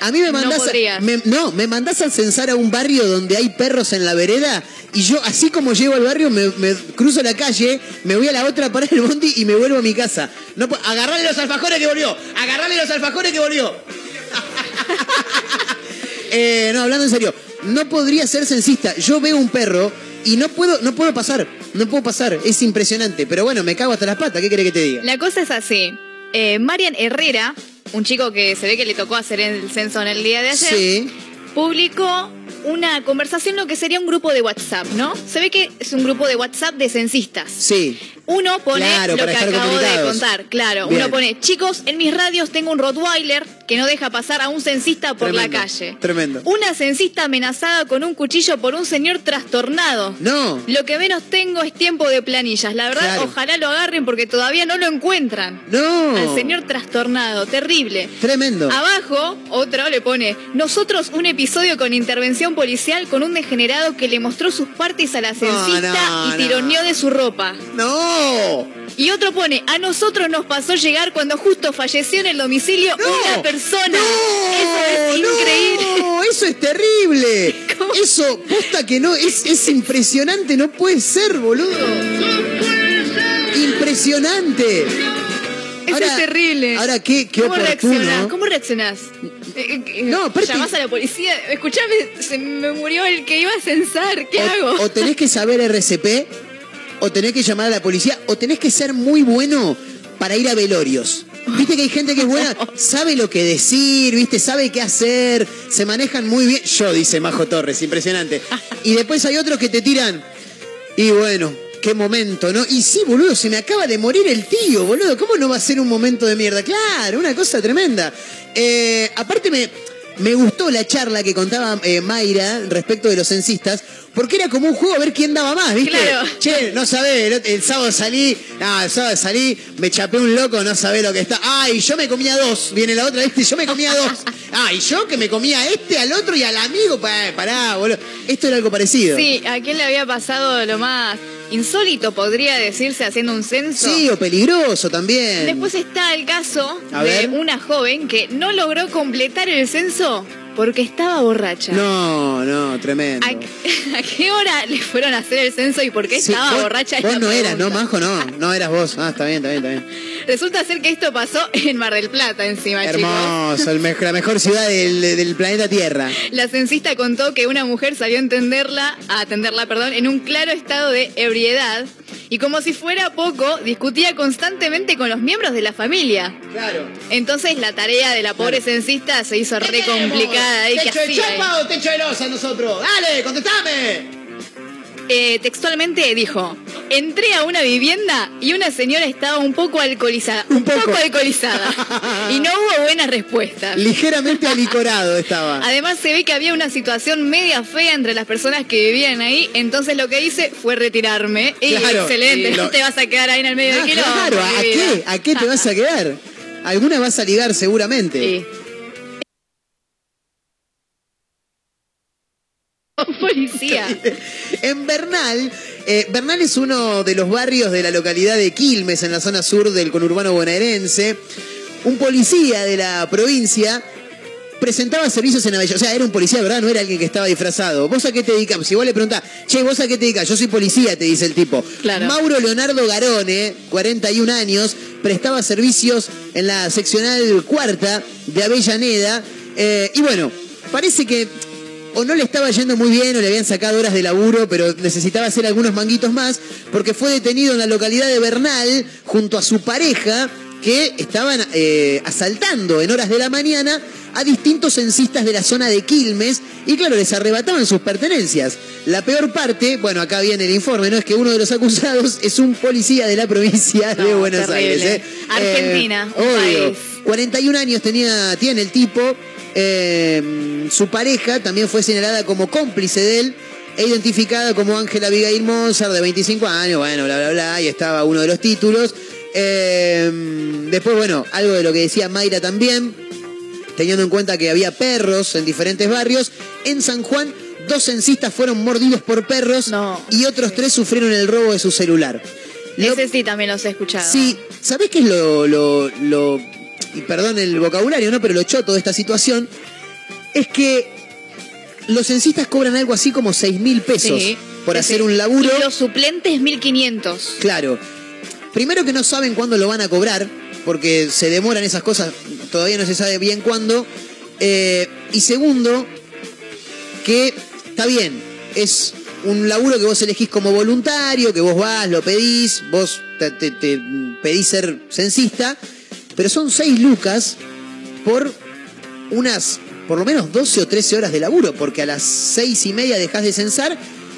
A mí me No mandás, a, podrías. me- no, me mandás a censar a un barrio donde hay perros en la vereda y yo, así como llego al barrio, me, me cruzo la calle, me voy a la otra para el bondi y me vuelvo a mi casa. No, agarrale los alfajores que volvió, agarrale los alfajores que volvió. Eh, no, hablando en serio, no podría ser censista. Yo veo un perro y no puedo, no puedo pasar, no puedo pasar. Es impresionante. Pero bueno, me cago hasta las patas. ¿Qué querés que te diga? La cosa es así. Eh, Marian Herrera, un chico que se ve que le tocó hacer el censo en el día de ayer, Sí. publicó una conversación, lo que sería un grupo de WhatsApp, ¿no? Se ve que es un grupo de WhatsApp de censistas. Sí. Uno pone Claro, lo que acabo de contar, claro. Bien. Uno pone, chicos, en mis radios tengo un Rottweiler que no deja pasar a un censista por Tremendo, la calle. Tremendo. Una censista amenazada con un cuchillo por un señor trastornado. No. Lo que menos tengo es tiempo de planillas. La verdad, Claro. ojalá lo agarren porque todavía no lo encuentran. No. Al señor trastornado, terrible. Tremendo. Abajo, otro le pone, nosotros un episodio con intervención policial con un degenerado que le mostró sus partes a la censista no, y tironeó de su ropa. ¡No! Y otro pone, a nosotros nos pasó llegar cuando justo falleció en el domicilio una persona. Eso es increíble. No, eso es terrible. Eso, posta que no, es, es impresionante, no puede ser, boludo. Impresionante. Eso es terrible. Ahora, qué, qué ¿Cómo reaccionás? oportuno. ¿Cómo reaccionás? Eh, eh, No, aparte- Llamás a la policía. Escuchame, se me murió el que iba a censar. ¿Qué hago? O tenés que saber RCP, o tenés que llamar a la policía, o tenés que ser muy bueno para ir a velorios. Viste que hay gente que es buena, sabe lo que decir, viste, sabe qué hacer, se manejan muy bien. Yo, dice Majo Torres, impresionante. Y después hay otros que te tiran. Y bueno, qué momento, ¿no? Y sí, boludo, se me acaba de morir el tío, boludo. ¿Cómo no va a ser un momento de mierda? Claro, una cosa tremenda. Eh, aparte me, me gustó la charla que contaba eh, Mayra respecto de los censistas, porque era como un juego a ver quién daba más, ¿viste? Claro. Che, no sabés, el, el sábado salí, no, el sábado salí, me chapé un loco, no sabés lo que está. Ah, y yo me comía dos, viene la otra, este, yo me comía dos. Ah, y yo que me comía a este, al otro y al amigo, pa- pará, boludo. Esto era algo parecido. Sí, ¿a quién le había pasado lo más insólito, podría decirse, haciendo un censo? Sí, o peligroso también. Después está el caso de una joven que no logró completar el censo porque estaba borracha. No, no, tremendo. ¿A, a qué hora le fueron a hacer el censo y por qué Sí, estaba vos- borracha? Vos no eras, ¿no. Majo? No, no eras vos. Ah, está bien, está bien, está bien. Resulta ser que esto pasó en Mar del Plata encima, chicos. Hermoso, el me- la mejor ciudad del, del planeta Tierra. La censista contó que una mujer salió a entenderla, a atenderla, perdón, en un claro estado de ebriedad y como si fuera poco, discutía constantemente con los miembros de la familia. Claro. Entonces la tarea de la pobre censista se hizo re complicada. ¿Y qué ¿Techo de chapa o techo de losa nosotros? ¡Dale, contestame! Eh, textualmente dijo, entré a una vivienda y una señora estaba un poco alcoholizada. Un, poco. alcoholizada. y no hubo buenas respuestas. Ligeramente alicorado estaba. Además se ve que había una situación media fea entre las personas que vivían ahí, entonces lo que hice fue retirarme. Y Claro, excelente, y lo- no te vas a quedar ahí en el medio Ah, del quilombo. claro, ¿a qué? ¿A qué te vas a quedar? Alguna vas a ligar seguramente. Sí. Policía. En Bernal, eh, Bernal es uno de los barrios de la localidad de Quilmes, en la zona sur del conurbano bonaerense. Un policía de la provincia presentaba servicios en Avellaneda. O sea, era un policía, ¿verdad? No era alguien que estaba disfrazado. ¿Vos a qué te dedicas? Si vos le preguntás, che, ¿vos a qué te dedicas? Yo soy policía, te dice el tipo. Claro. Mauro Leonardo Garone, 41 años, prestaba servicios en la seccional cuarta de Avellaneda. Eh, y bueno, parece que o no le estaba yendo muy bien o le habían sacado horas de laburo, pero necesitaba hacer algunos manguitos más, porque fue detenido en la localidad de Bernal junto a su pareja que estaban eh, asaltando en horas de la mañana a distintos censistas de la zona de Quilmes y claro, les arrebataban sus pertenencias. La peor parte, bueno, acá viene el informe, ¿no? Es que uno de los acusados es un policía de la provincia de Buenos Aires. ¿eh? Argentina, eh, 41 años tenía, tiene el tipo. Eh, su pareja también fue señalada como cómplice de él e identificada como Ángela Abigail Mozart, de 25 años, bueno, bla, bla, bla, y estaba uno de los títulos. después, bueno, algo de lo que decía Mayra también, teniendo en cuenta que había perros en diferentes barrios. En San Juan, dos censistas fueron mordidos por perros y otros tres sufrieron el robo de su celular. Ese sí también los he escuchado. Sí, ¿sabés qué es lo, lo, y perdón el vocabulario, ¿no? Pero lo choto de esta situación es que los censistas cobran algo así como 6 mil pesos por hacer un laburo. Y los suplentes 1.500. Claro. Primero que no saben cuándo lo van a cobrar, porque se demoran esas cosas, todavía no se sabe bien cuándo. Eh, y segundo, que está bien, es un laburo que vos elegís como voluntario, que vos vas, lo pedís, vos te, pedís ser censista, pero son seis lucas por unas, por lo menos 12 o 13 horas de laburo, porque a las seis y media dejás de censar,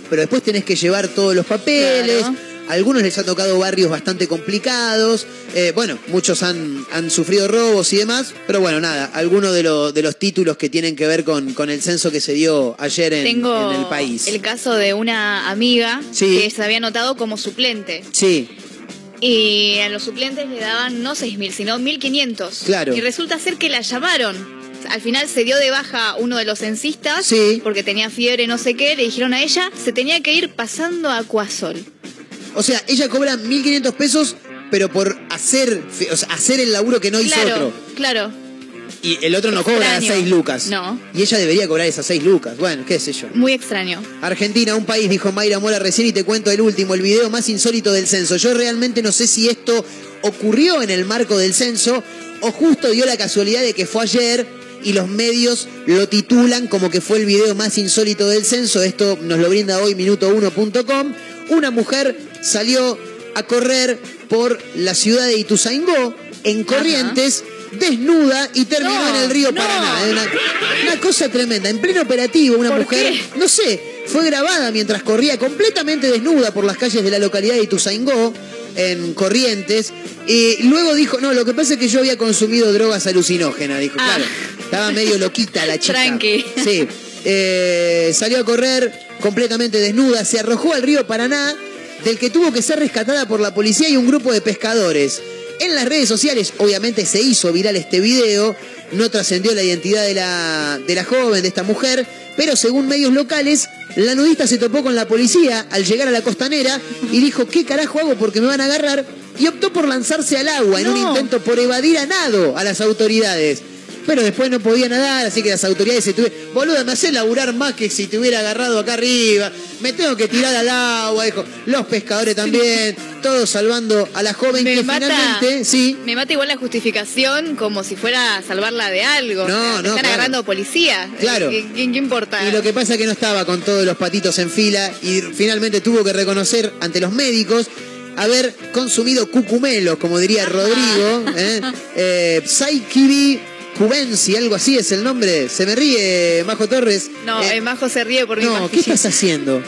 pero después tenés que llevar todos los papeles algunos les ha tocado barrios bastante complicados. Eh, bueno, muchos han, han, sufrido robos y demás. Pero bueno, nada, algunos de, de los títulos que tienen que ver con, con el censo que se dio ayer en, el país. El caso de una amiga que se había anotado como suplente. Sí. Y a los suplentes le daban no 6.000, sino 1.500. Claro. Y resulta ser que la llamaron al final se dio de baja uno de los censistas sí. porque tenía fiebre, no sé qué, le dijeron a ella, se tenía que ir pasando a Acuasol. O sea, ella cobra 1.500 pesos, pero por hacer, hacer el laburo que no hizo otro. Claro. Y el otro no cobra 6 lucas. No. Y ella debería cobrar esas 6 lucas. Bueno, qué sé yo. Muy extraño. Argentina, un país, dijo Mayra Mora recién y te cuento el último, el video más insólito del censo. Yo realmente no sé si esto ocurrió en el marco del censo o justo dio la casualidad de que fue ayer y los medios lo titulan como que fue el video más insólito del censo. Esto nos lo brinda hoy minuto1.com. Una mujer salió a correr por la ciudad de Ituzaingó en Corrientes. Desnuda y terminó en el río Paraná. Una, cosa tremenda. En pleno operativo, una mujer, no sé, fue grabada mientras corría completamente desnuda por las calles de la localidad de Ituzaingó, en Corrientes. Y luego dijo, no, lo que pasa es que yo había consumido drogas alucinógenas, dijo. Ah. Claro, estaba medio loquita la chica. Tranqui. Sí. Eh, salió a correr completamente desnuda, se arrojó al río Paraná del que tuvo que ser rescatada por la policía y un grupo de pescadores. En las redes sociales, obviamente, se hizo viral este video. No trascendió la identidad de la, de la joven, de esta mujer, pero según medios locales, la nudista se topó con la policía al llegar a la costanera y dijo, ¿qué carajo hago porque me van a agarrar? Y optó por lanzarse al agua en un intento por evadir a nado a las autoridades pero después no podía nadar, así que las autoridades se tuvieron. Boluda, me hace laburar más que si te hubiera agarrado acá arriba. Me tengo que tirar al agua, dijo. Los pescadores también, todos salvando a la joven que finalmente. Sí. Me mata igual la justificación como si fuera a salvarla de algo. No, no. Están agarrando policía. Claro. ¿Qué, qué, importa? Y lo que pasa es que no estaba con todos los patitos en fila y finalmente tuvo que reconocer ante los médicos haber consumido cucumelos, como diría Rodrigo. ¿eh? eh Juvenci, algo así es el nombre. Se me ríe, Majo Torres. No, eh, Majo se ríe por mi No, ¿qué estás haciendo?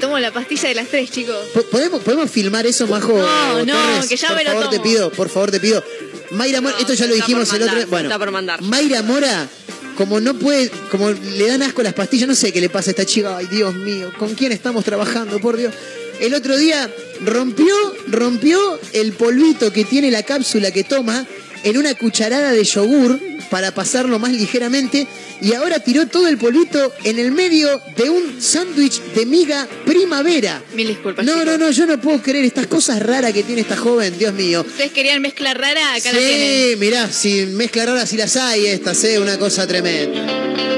Tomo la pastilla de las tres, chicos. ¿Podemos, ¿Podemos filmar eso, Majo? No, no, que ya por me favor, lo te pido, por favor, te pido. Mayra Mora, esto ya lo dijimos el otro. Bueno, está por mandar. Mayra Mora, como no puede, como le dan asco las pastillas, no sé qué le pasa a esta chica. Ay, Dios mío, ¿con quién estamos trabajando? Por Dios. El otro día rompió, rompió el polvito que tiene la cápsula que toma en una cucharada de yogur para pasarlo más ligeramente y ahora tiró todo el polvito en el medio de un sándwich de miga primavera. Mil disculpas. No, no, no, yo no puedo creer estas cosas raras que tiene esta joven, Dios mío. Ustedes querían mezcla rara, acá sí, la tienen. Mirá, si mezcla rara si las hay estas, ¿eh? una cosa tremenda.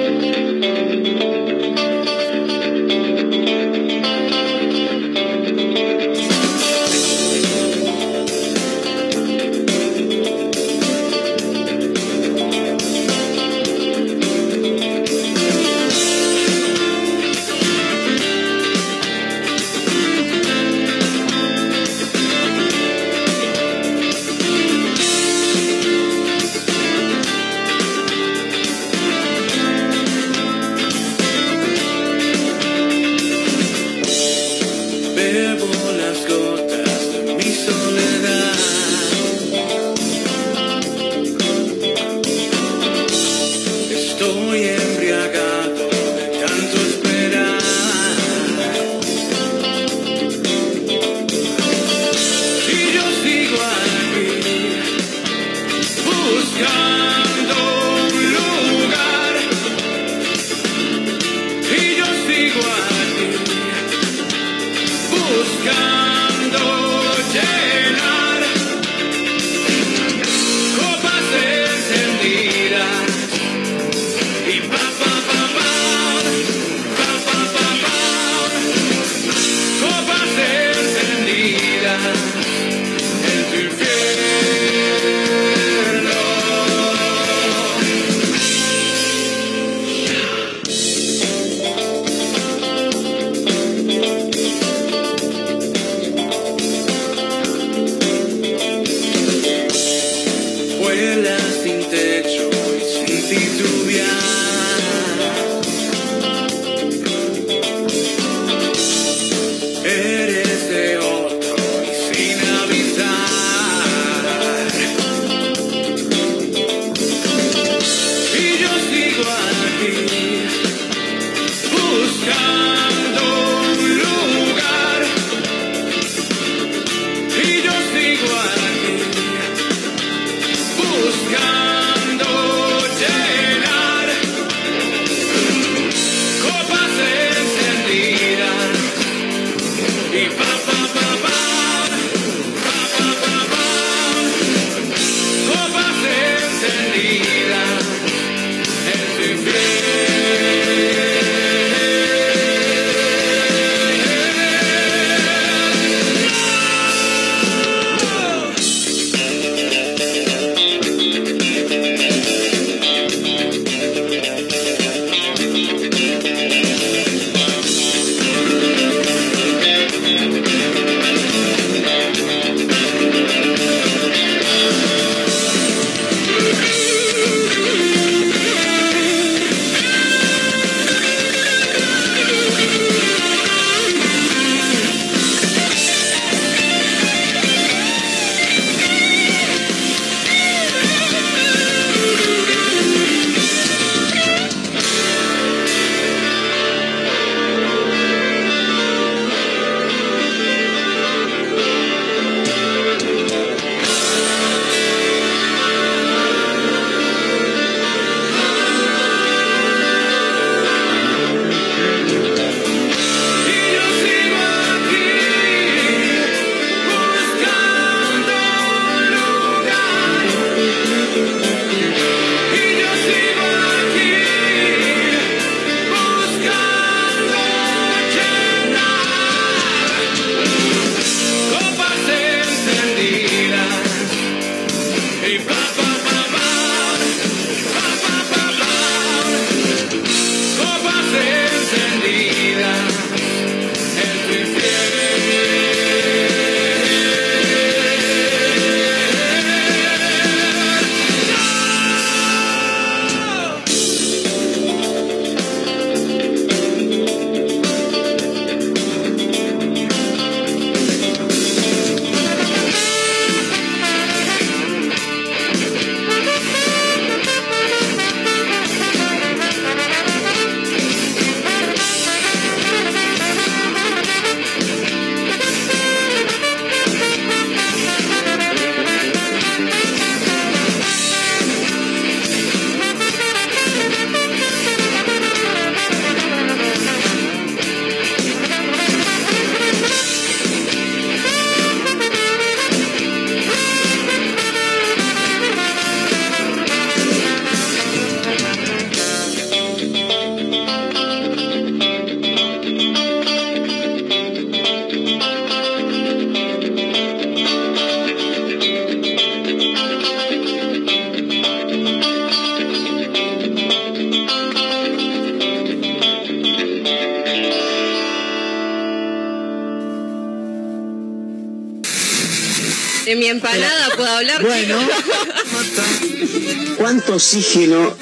¿Cuánto oxígeno?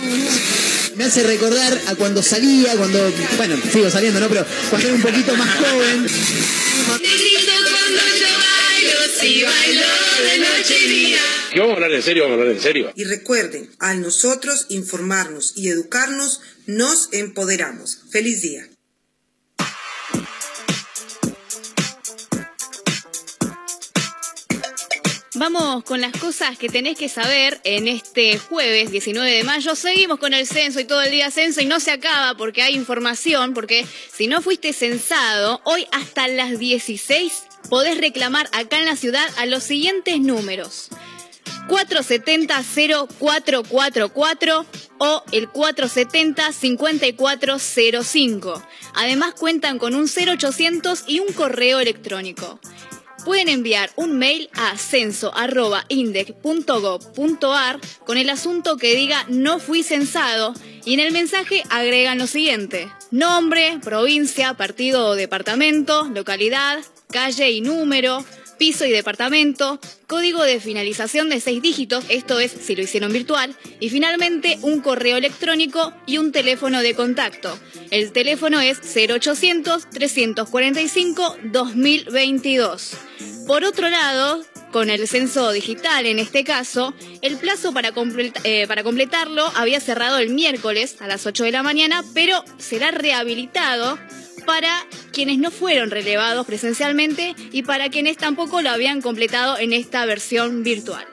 Me hace recordar a cuando salía, cuando. Bueno, sigo saliendo, ¿no? Pero cuando era un poquito más joven. Si bailo de noche y día. Que vamos a hablar en serio, vamos a hablar en serio. Y recuerden, al nosotros informarnos y educarnos, nos empoderamos. Feliz día. Con las cosas que tenés que saber en este jueves 19 de mayo. Seguimos con el censo y todo el día censo y no se acaba porque hay información, porque si no fuiste censado, hoy hasta las 16 podés reclamar acá en la ciudad a los siguientes números. 470-0444 o el 470-5405. Además cuentan con un 0800 y un correo electrónico. Pueden enviar un mail a censo.indec.gov.ar con el asunto que diga no fui censado y en el mensaje agregan lo siguiente. Nombre, provincia, partido o departamento, localidad, calle y número, piso y departamento, código de finalización de seis dígitos, esto es si lo hicieron virtual, y finalmente un correo electrónico y un teléfono de contacto. El teléfono es 0800-345-2022. Por otro lado, con el censo digital en este caso, el plazo para, eh, para, completarlo había cerrado el miércoles a las 8 de la mañana, pero será rehabilitado para quienes no fueron relevados presencialmente y para quienes tampoco lo habían completado en esta versión virtual.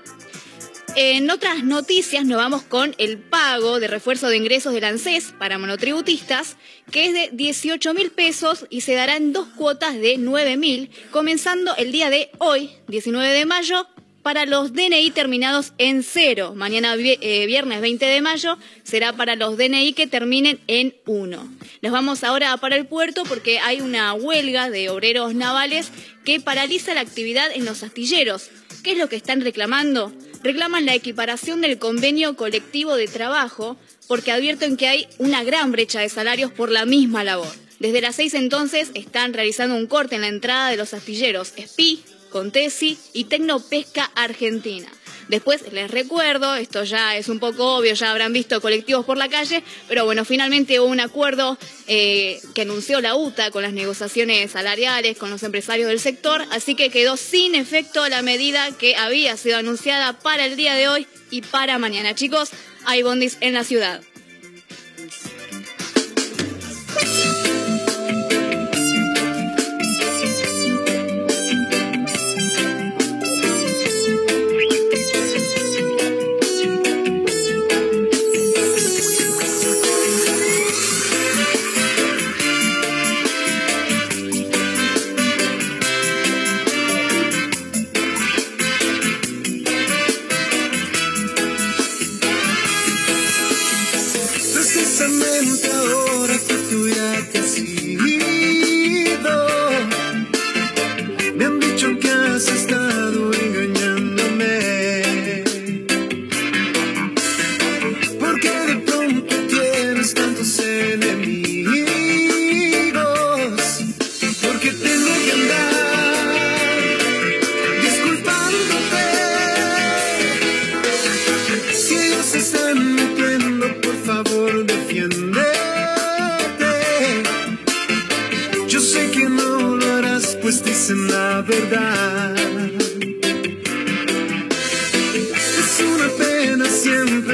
En otras noticias nos vamos con el pago de refuerzo de ingresos del ANSES para monotributistas, que es de 18 mil pesos y se dará en dos cuotas de 9 mil, comenzando el día de hoy, 19 de mayo, para los DNI terminados en cero. Mañana eh, viernes 20 de mayo será para los DNI que terminen en 1. Nos vamos ahora para el puerto porque hay una huelga de obreros navales que paraliza la actividad en los astilleros. ¿Qué es lo que están reclamando? Reclaman la equiparación del convenio colectivo de trabajo porque advierten que hay una gran brecha de salarios por la misma labor. Desde las seis entonces están realizando un corte en la entrada de los astilleros SPI, Contesi y Tecnopesca Argentina. Después les recuerdo, esto ya es un poco obvio, ya habrán visto colectivos por la calle, pero bueno, finalmente hubo un acuerdo eh, que anunció la UTA con las negociaciones salariales con los empresarios del sector, así que quedó sin efecto la medida que había sido anunciada para el día de hoy y para mañana. Chicos, hay bondis en la ciudad.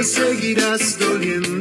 seguirás doliendo.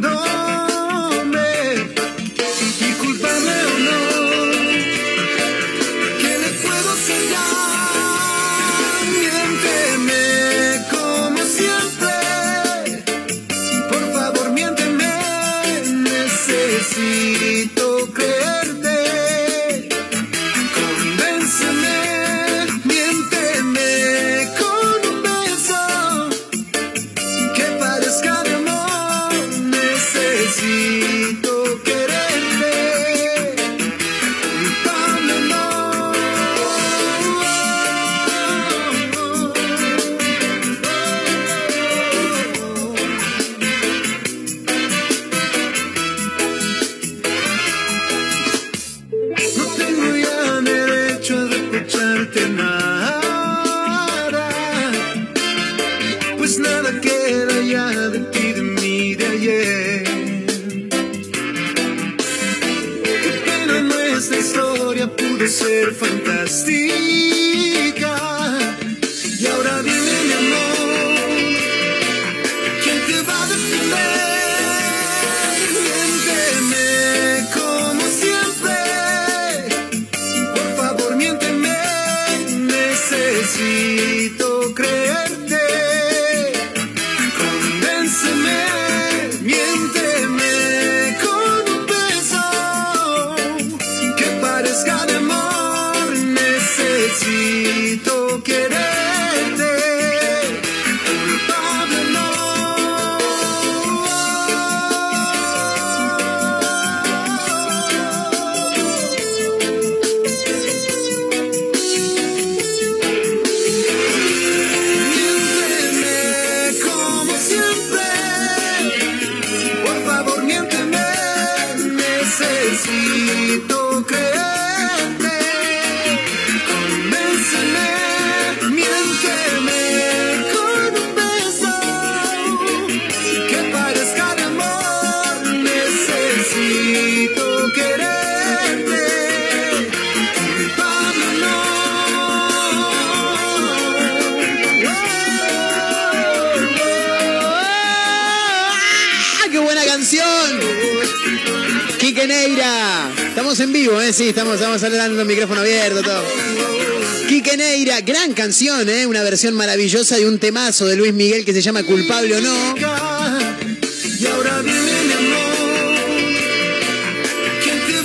¿Eh? Una versión maravillosa de un temazo de Luis Miguel que se llama Culpable o no.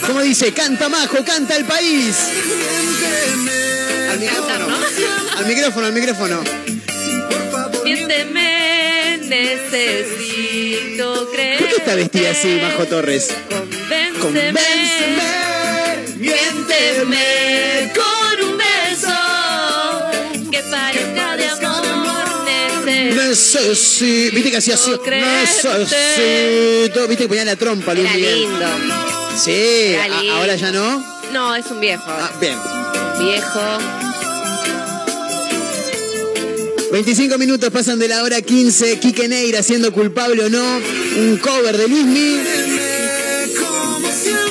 Como dice, canta Majo, canta el país. Al micrófono, al micrófono, al micrófono. Miénteme, necesito creer. ¿Por qué está vestida así, Majo Torres? Convénceme, miénteme Necesito. Viste que hacía así. Necesito. Viste que ponía la trompa, Luis Era Miguel. lindo. Sí, Era a- lindo. ahora ya no. No, es un viejo. Ah, bien. Viejo. 25 minutos pasan de la hora 15. Quique Neira siendo culpable o no. Un cover de Luismi.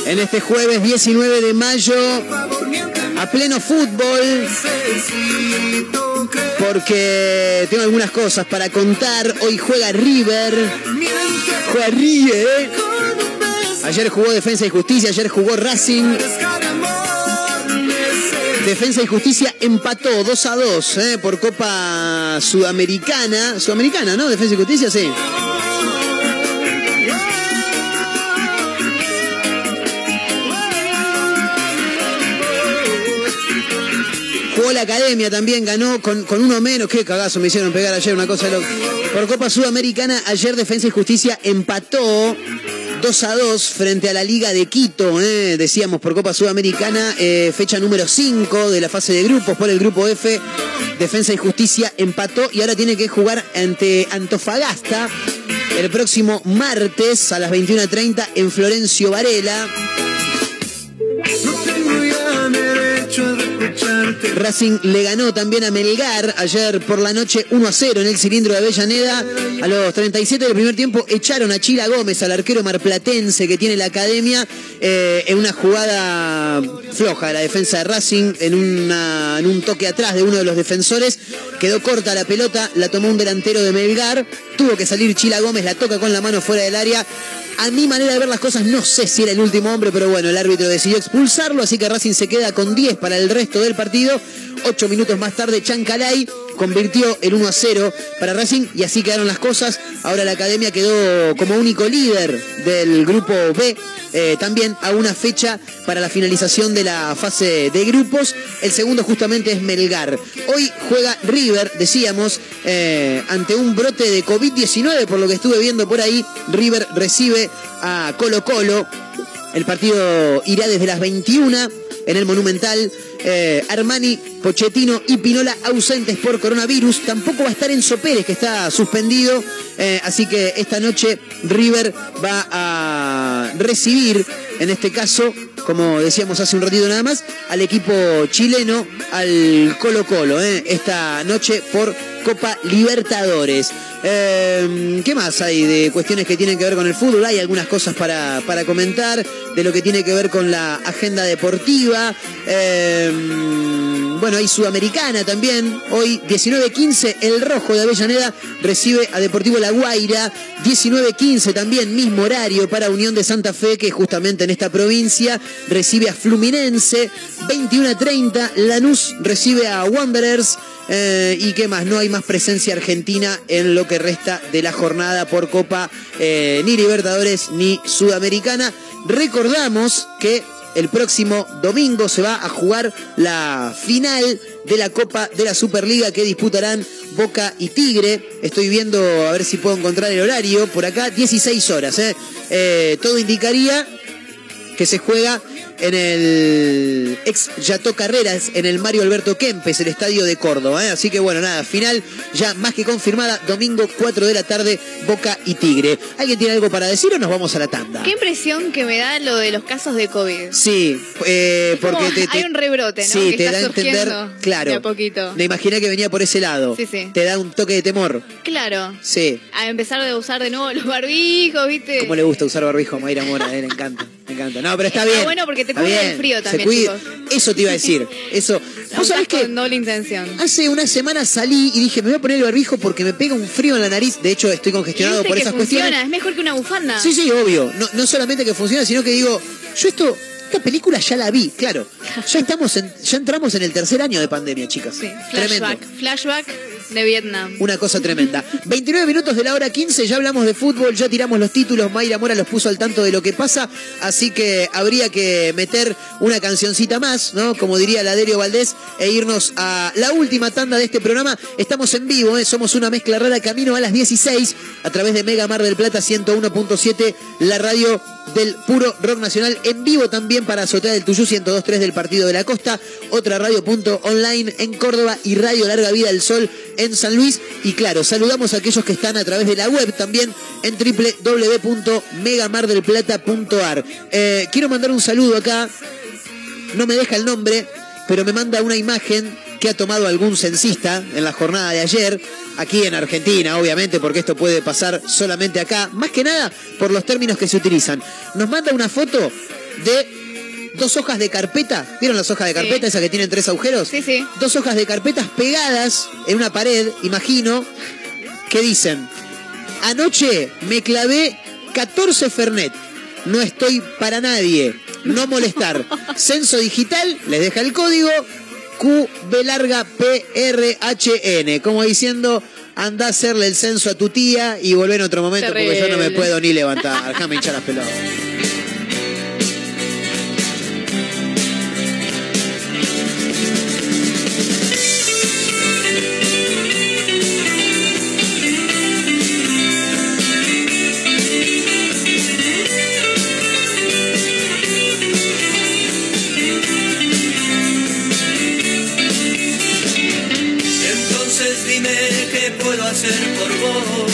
En este jueves 19 de mayo. A pleno fútbol. Porque tengo algunas cosas para contar. Hoy juega River. Juega River. Ayer jugó Defensa y Justicia. Ayer jugó Racing. Defensa y Justicia empató 2 a 2 eh, por Copa Sudamericana. Sudamericana, ¿no? Defensa y Justicia, sí. La academia también, ganó con, con uno menos. Qué cagazo me hicieron pegar ayer, una cosa loca. Por Copa Sudamericana, ayer Defensa y Justicia empató 2 a 2 frente a la Liga de Quito, eh, decíamos por Copa Sudamericana, eh, fecha número 5 de la fase de grupos por el grupo F. Defensa y Justicia empató y ahora tiene que jugar ante Antofagasta el próximo martes a las 21.30 en Florencio Varela. Racing le ganó también a Melgar ayer por la noche 1 a 0 en el cilindro de Avellaneda. A los 37 del primer tiempo echaron a Chila Gómez, al arquero marplatense que tiene la academia, eh, en una jugada floja de la defensa de Racing, en, en un toque atrás de uno de los defensores. Quedó corta la pelota, la tomó un delantero de Melgar. Tuvo que salir Chila Gómez, la toca con la mano fuera del área. A mi manera de ver las cosas, no sé si era el último hombre, pero bueno, el árbitro decidió expulsarlo, así que Racing se queda con 10 para el resto del partido. Ocho minutos más tarde, Chancalay convirtió el 1 a 0 para Racing y así quedaron las cosas. Ahora la academia quedó como único líder del grupo B, eh, también a una fecha para la finalización de la fase de grupos. El segundo justamente es Melgar. Hoy juega River, decíamos, eh, ante un brote de COVID-19, por lo que estuve viendo por ahí. River recibe a Colo Colo. El partido irá desde las 21 en el Monumental. Eh, Armani, Pochettino y Pinola ausentes por coronavirus. Tampoco va a estar Enzo Pérez, que está suspendido. Eh, así que esta noche River va a recibir, en este caso, como decíamos hace un ratito nada más, al equipo chileno, al Colo Colo, eh, esta noche por Copa Libertadores. Eh, ¿Qué más hay de cuestiones que tienen que ver con el fútbol? Hay algunas cosas para, para comentar de lo que tiene que ver con la agenda deportiva. Eh, bueno, hay Sudamericana también. Hoy 19-15, el Rojo de Avellaneda recibe a Deportivo La Guaira. 19-15 también, mismo horario para Unión de Santa Fe, que justamente en esta provincia recibe a Fluminense. 21-30, Lanús recibe a Wanderers. Eh, y qué más, no hay más presencia argentina en lo que resta de la jornada por Copa eh, ni Libertadores ni Sudamericana. Recordamos que el próximo domingo se va a jugar la final de la Copa de la Superliga que disputarán Boca y Tigre. Estoy viendo a ver si puedo encontrar el horario por acá, 16 horas. ¿eh? Todo indicaría que se juega en el ex Yato Carreras, en el Mario Alberto Kempes, el estadio de Córdoba. ¿eh? Así que bueno, nada, final ya más que confirmada, domingo 4 de la tarde, Boca y Tigre. ¿Alguien tiene algo para decir o nos vamos a la tanda? Qué impresión que me da lo de los casos de COVID. Sí, eh, porque Como te, te- hay un rebrote, ¿no? Sí, que te está da a entender, claro. de a poquito. Me imaginé que venía por ese lado. Sí, sí. Te da un toque de temor. Claro. Sí. A empezar a usar de nuevo los barbijos, ¿viste? ¿Cómo le gusta usar barbijo a Mayra Mora? eh? Le encanta. Le encanta. No, pero está bien. bueno porque te bien. del frío también, chicos. Eso te iba a decir. Eso. No, ¿Vos sabés que con doble intención. hace una semana salí y dije, me voy a poner el barbijo porque me pega un frío en la nariz? De hecho, estoy congestionado por que esas funciona, cuestiones. es mejor que una bufanda. Sí, sí, obvio. No, no solamente que funciona, sino que digo, yo esto, esta película ya la vi, claro. Ya estamos en, ya entramos en el tercer año de pandemia, chicas. Tremendo. Flashback, flashback de Vietnam. Una cosa tremenda. 29 minutos de la hora 15, ya hablamos de fútbol, ya tiramos los títulos, Mayra Mora los puso al tanto de lo que pasa, así que habría que meter una cancioncita más, ¿no? Como diría Laderio Valdés, e irnos a la última tanda de este programa. Estamos en vivo, ¿eh? somos una mezcla rara, camino a las 16, a través de Mega Mar del Plata 101.7, la radio del puro rock nacional, en vivo también para Azotea del Tuyú 102.3 del Partido de la Costa, otra radio punto online en Córdoba y Radio Larga Vida del Sol en San Luis. Y claro, saludamos a aquellos que están a través de la web también en www.megamardelplata.ar. Eh, quiero mandar un saludo acá, no me deja el nombre, pero me manda una imagen que ha tomado algún censista en la jornada de ayer, aquí en Argentina, obviamente, porque esto puede pasar solamente acá, más que nada por los términos que se utilizan. Nos manda una foto de dos hojas de carpeta, ¿vieron las hojas de carpeta, esas que tienen tres agujeros? Sí, sí. Dos hojas de carpetas pegadas en una pared, imagino, que dicen, anoche me clavé 14 Fernet, no estoy para nadie, no molestar. Censo digital, les deja el código Q B larga P R H N, como diciendo anda a hacerle el censo a tu tía y volver en otro momento porque yo no me puedo ni levantar, déjame hinchar las pelotas. Hacer por vos,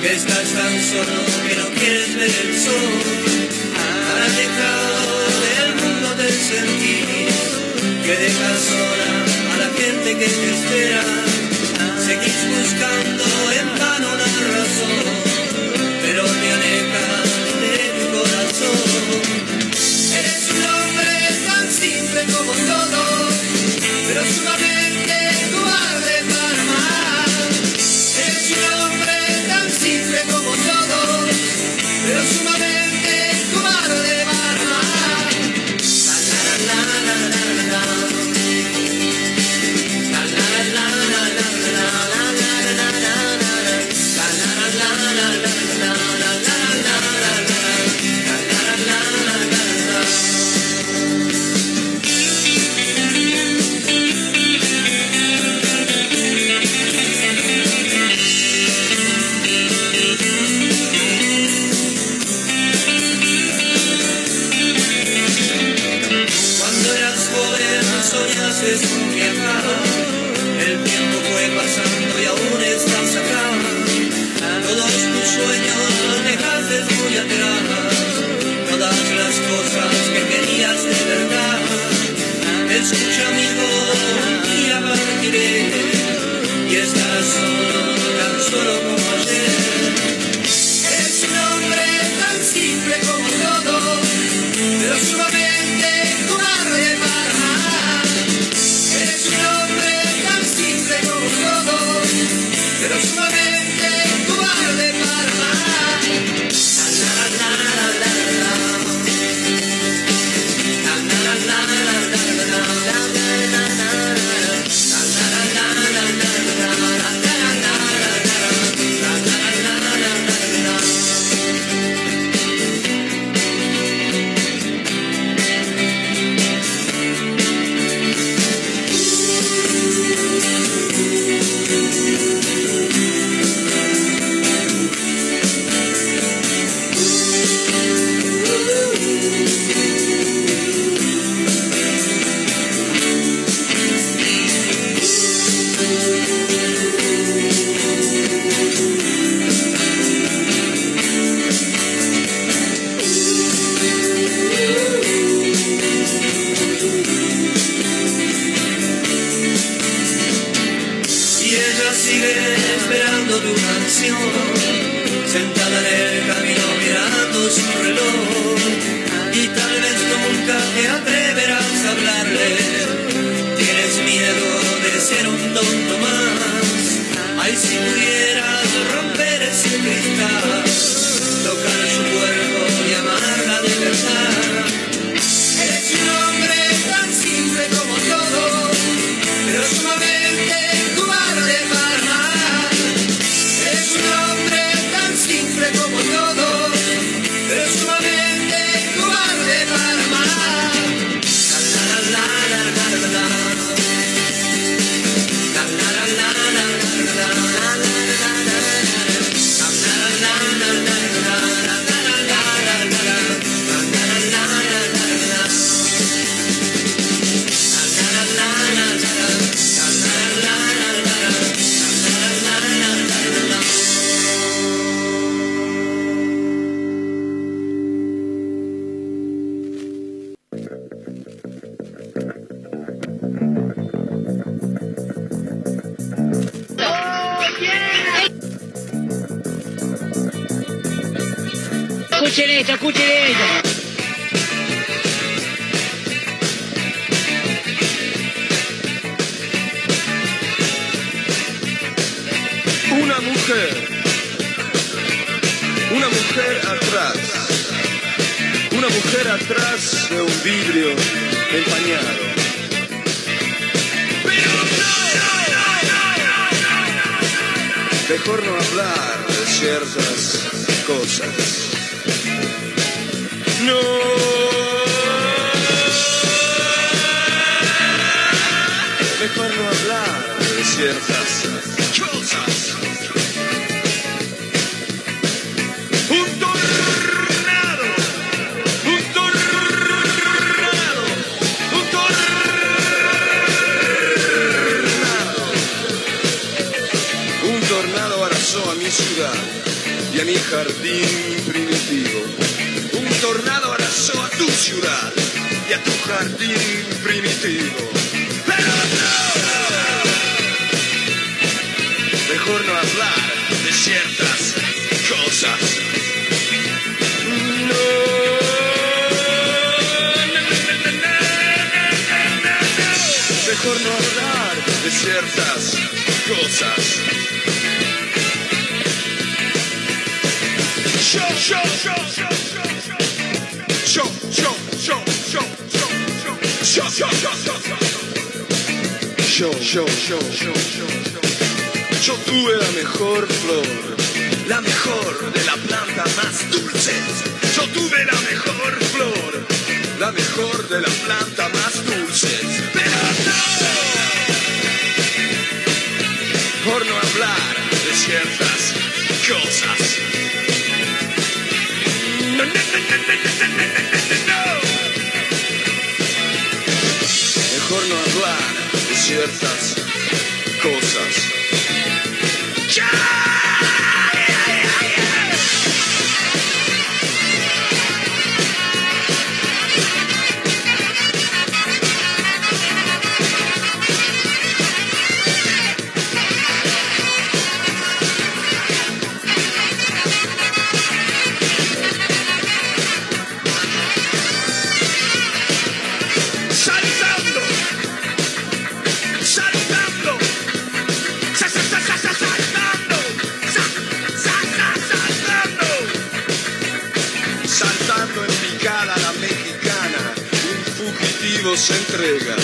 que estás tan solo que no quieres ver el sol. Alejado del mundo del sentir, que dejas sola a la gente que te espera. Seguís buscando en vano la razón, entrega.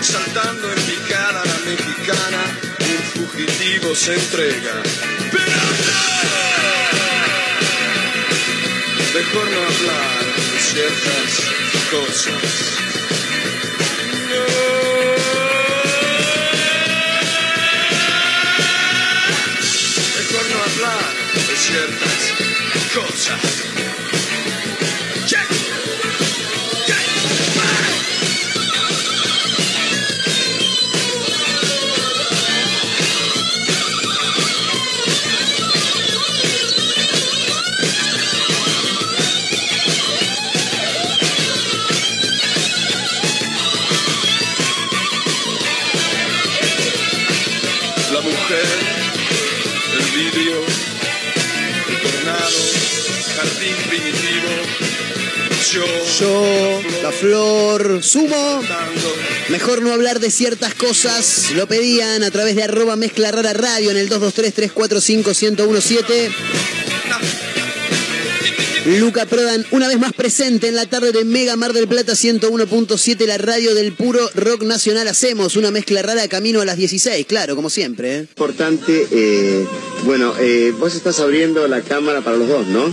Saltando en picada la mexicana, un fugitivo se entrega. No, mejor no hablar de ciertas cosas. Mejor no hablar de ciertas cosas. Yo, la flor, sumo. Mejor no hablar de ciertas cosas. Lo pedían a través de arroba mezcla rara radio en el 223-345-1017. Luca Prodan, una vez más presente en la tarde de Mega Mar del Plata 101.7, la radio del puro rock nacional. Hacemos una mezcla rara camino a las 16, claro, como siempre. ¿eh? importante, eh, bueno, eh, vos estás abriendo la cámara para los dos, ¿no?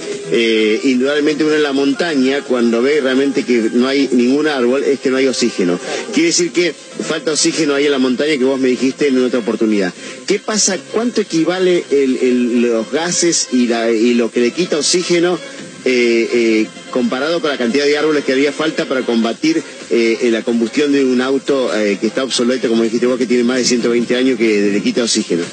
eh, indudablemente uno en la montaña, cuando ve realmente que no hay ningún árbol, es que no hay oxígeno. Quiere decir que falta oxígeno ahí en la montaña que vos me dijiste en otra oportunidad. ¿Qué pasa? ¿Cuánto equivale el- los gases y, la- y lo que le quita oxígeno eh, eh, comparado con la cantidad de árboles que había falta para combatir eh, la combustión de un auto eh, que está obsoleto, como dijiste vos, que tiene más de 120 años, que le quita oxígeno.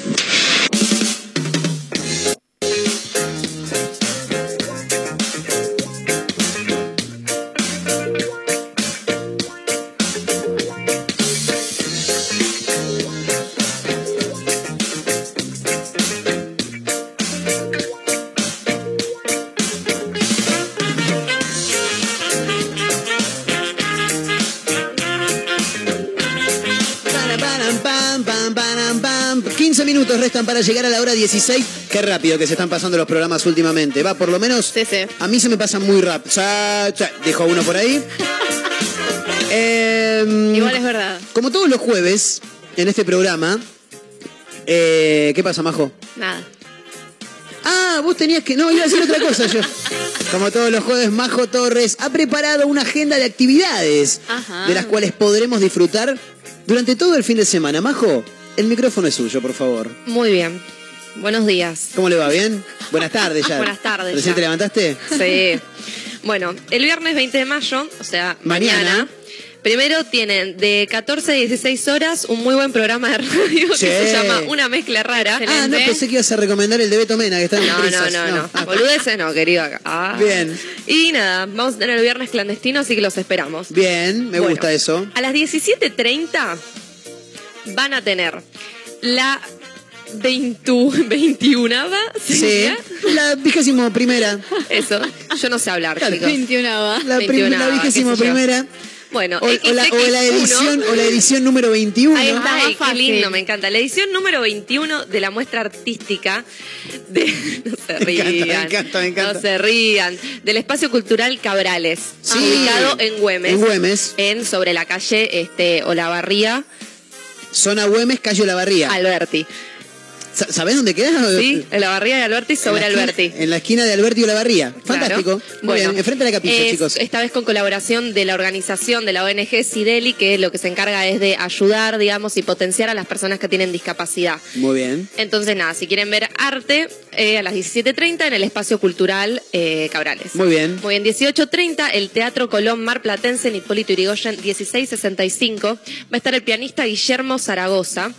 16. Qué rápido que se están pasando los programas últimamente. Va, por lo menos a mí se me pasa muy rápido. Ya, ya, dejo uno por ahí. Em, Igual es verdad. Como todos los jueves en este programa. eh, ¿Qué pasa, Majo? Nada. Ah, vos tenías que. No, iba a decir otra cosa yo. Como todos los jueves, Majo Torres ha preparado una agenda de actividades Ajá. de las cuales podremos disfrutar durante todo el fin de semana. Majo, el micrófono es suyo, por favor. Muy bien. Buenos días. ¿Cómo le va? ¿Bien? Buenas tardes ya. Buenas tardes ¿Recién ya. te levantaste? Sí. Bueno, el viernes 20 de mayo, o sea, mañana. Mañana. Primero tienen de 14 a 16 horas un muy buen programa de radio Sí. que se llama Una Mezcla Rara. Ah, no, pensé que ibas a recomendar el de Beto Mena, que está en No, no, no, no. Ah, Boludeces no, querido. Ah. Bien. Y nada, vamos a tener el viernes clandestino, así que los esperamos. Bien, me Bueno, gusta eso. A las 17.30 van a tener la 20, 21 Sí, la vigésimo primera. Eso, yo no sé hablar, Claro, chicos. 21 va. La, prim- 21, la vigésimo primera. Bueno, O, o la, o la edición, o la edición número 21. Ahí está, ay, qué lindo, me encanta. La edición número 21 de la muestra artística de. No se Me encanta, rían. me encanta, me encanta. No se rían. Del espacio cultural Cabrales. Sí. Ubicado en Güemes. En Güemes. En sobre la calle este, Olavarría, Zona Güemes, Calle Olavarría. Alberti. Sa- ¿Sabés dónde queda? Sí, Olavarría y Alberti sobre En la esquina- Alberti. En la esquina de Alberti y Olavarría. Claro. Fantástico. Muy Bueno, bien, enfrente de la capilla, es- chicos. Esta vez con colaboración de la organización de la ONG Sideli, que lo que se encarga es de ayudar, digamos, y potenciar a las personas que tienen discapacidad. Muy bien. Entonces, nada, si quieren ver arte, eh, a las 17.30 en el Espacio Cultural eh, Cabrales. Muy bien. Muy bien, 18.30, el Teatro Colón Mar Platense en Hipólito Yrigoyen, 16.65. Va a estar el pianista Guillermo Zaragoza.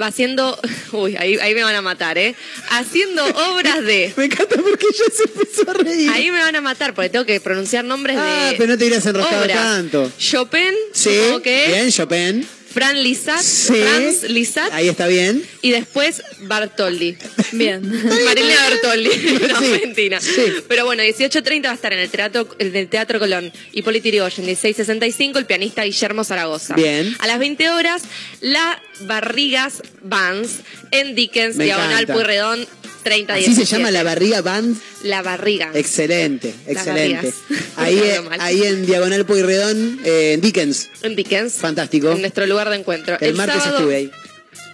Va haciendo. Uy, ahí, ahí me van a matar, ¿eh? Haciendo obras de. Me encanta porque ella se empezó a reír. Ahí me van a matar porque tengo que pronunciar nombres Ah, de. pero no te hubieras enroscado obras. tanto. Chopin, Sí, que es, bien, Chopin. Fran Lisat, Sí. Franz Lisat Ahí está bien. y después Bartoldi. Bien. Marilena Bertoldi. No, Sí, mentira. sí. Pero bueno, 18.30 va a estar en el Teatro, el del Teatro Colón. Hipólito Yrigoyen, 16.65, el pianista Guillermo Zaragoza. Bien. A las 20 horas, la Barrigas Bands en Dickens, Me Diagonal encanta. Pueyrredón, 30 Así se llama la barriga band. La Barriga. Excelente, excelente. Ahí, eh, ahí en Diagonal Pueyrredón, eh, en Dickens. En Dickens. Fantástico. En nuestro lugar de encuentro. El, martes sábado, estuve ahí.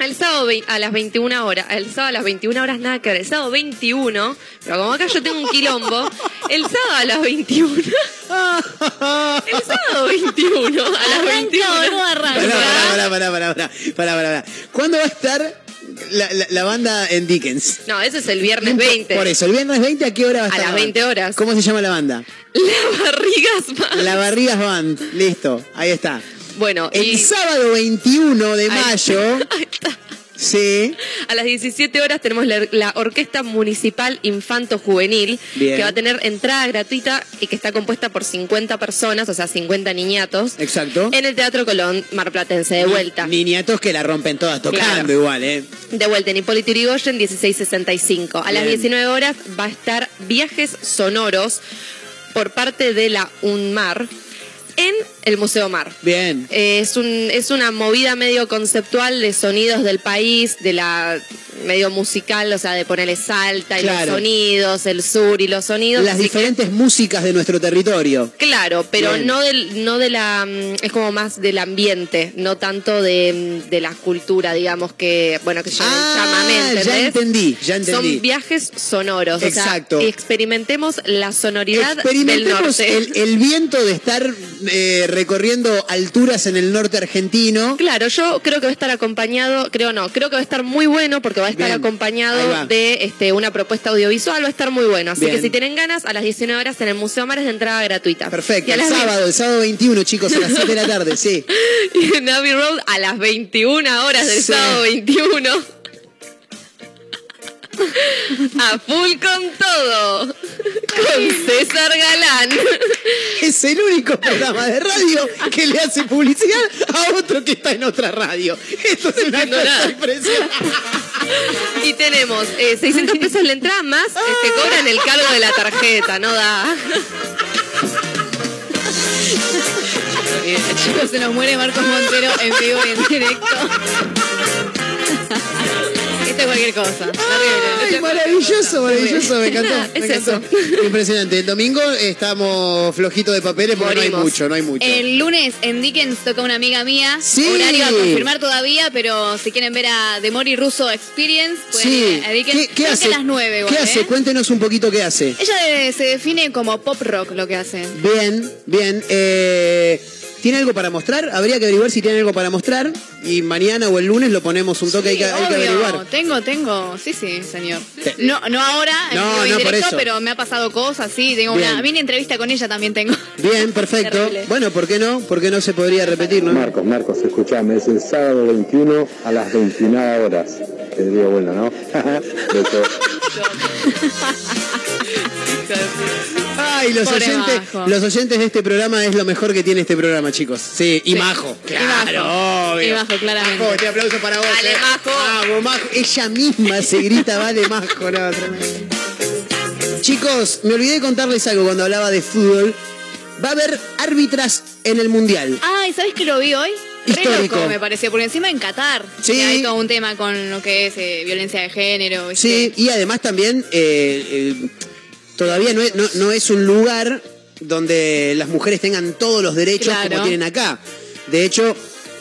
El sábado a las 21 horas, el sábado a las 21 horas nada que ver, el sábado 21, pero como acá yo tengo un quilombo, el sábado a las 21, el sábado 21 a las 21. Pará, pará, pará, pará, pará, pará, pará, pará. ¿Cuándo va a estar la, la- la banda en Dickens? No, ese es el viernes 20. Por eso, el viernes 20, ¿a qué hora va a A estar? las la banda? 20 horas. ¿Cómo se llama la banda? La barrigas más. La Barrigas Band. Listo, ahí está. Bueno, El y sábado 21 de Ahí- mayo. Ahí está. Sí. A las 17 horas tenemos la, la Orquesta Municipal Infanto Juvenil, Bien. que va a tener entrada gratuita y que está compuesta por 50 personas, o sea, 50 niñatos, Exacto. en el Teatro Colón Marplatense, de vuelta. Niñatos que la rompen todas tocando Claro. igual, ¿eh? De vuelta en Hipólito Yrigoyen, 1665. A las Bien. 19 horas va a estar Viajes Sonoros por parte de la UNMAR en el Museo Mar. Bien. Eh, es, un, es una movida medio conceptual de sonidos del país, de la medio musical, o sea, de ponerle salta y Claro. los sonidos, el sur y los sonidos. Las que- diferentes músicas de nuestro territorio. Claro, pero Bien. no del, no de la, mm, es como más del ambiente, no tanto de, mm, de la cultura, digamos que, bueno, que Ah, ¿entendés? ya entendí, ya entendí. Son viajes sonoros, Exacto. o sea, experimentemos la sonoridad del Experimentemos norte. el, el viento de estar eh, recorriendo alturas en el norte argentino. Claro, yo creo que va a estar acompañado, creo no, creo que va a estar muy bueno porque va a estar Bien, acompañado de este, una propuesta audiovisual, va a estar muy bueno. Así Bien. que si tienen ganas, a las 19 horas en el Museo Mares de entrada gratuita. Perfecto, el sábado, el sábado 21, chicos, a las 7 de la tarde, sí. Y en Abbey Road a las 21 horas del Sí. sábado 21. A full con todo. Con César Galán. Es el único programa de radio que le hace publicidad a otro que está en otra radio. Esto es una cosa impresionante. Y tenemos eh, 600 pesos la entrada más, eh, te cobran el cargo de la tarjeta, no da. Chicos, se nos muere Marcos Montero en vivo y en directo. Cualquier cosa. Ay, maravilloso, maravilloso, me encantó. me Es encantó. Impresionante. El domingo estamos flojitos de papeles porque no hay mucho, no hay mucho. El lunes en Dickens toca una amiga mía. Sí. Horario a confirmar todavía, pero si quieren ver a The Mori Russo Experience, pueden Sí. ir a Dickens. ¿Qué, hace? a las 9 igual, ¿Qué hace? ¿eh? Cuéntenos un poquito qué hace. Ella se define como pop rock lo que hace. Bien, bien. Eh, ¿Tiene algo para mostrar? Habría que averiguar si tiene algo para mostrar. Y mañana o el lunes lo ponemos un toque, hay, que, hay que Obvio, averiguar. Tengo, tengo. Sí, sí, señor. Sí. No, no ahora, en No, y no, por directo, eso. pero me ha pasado cosas, sí. Tengo Bien. una mini entrevista con ella también tengo. Bien, perfecto. Terrible. Bueno, ¿por qué no? ¿Por qué no se podría repetir, no? Marcos, Marcos, escuchame, es el sábado 21 a las 21 horas. Te digo bueno, ¿no? Ay, los Pobre oyentes, Majo. los oyentes de este programa es lo mejor que tiene este programa, chicos. Sí, y Sí. Majo. Y Claro, obvio. Y Majo, claramente. Majo, este aplauso para vos. Dale, eh. Majo. Vamos, Majo. Ella misma se grita, vale, Majo. No, tremendo. Chicos, me olvidé de contarles algo cuando hablaba de fútbol. Va a haber árbitras en el Mundial. Ay, ¿sabes que lo vi hoy? Re Histórico. loco, me pareció, porque encima en Qatar Sí. hay todo un tema con lo que es eh, violencia de género. ¿viste? Sí, y además también eh, eh, todavía no es, no- no es un lugar donde las mujeres tengan todos los derechos Claro. como tienen acá. De hecho,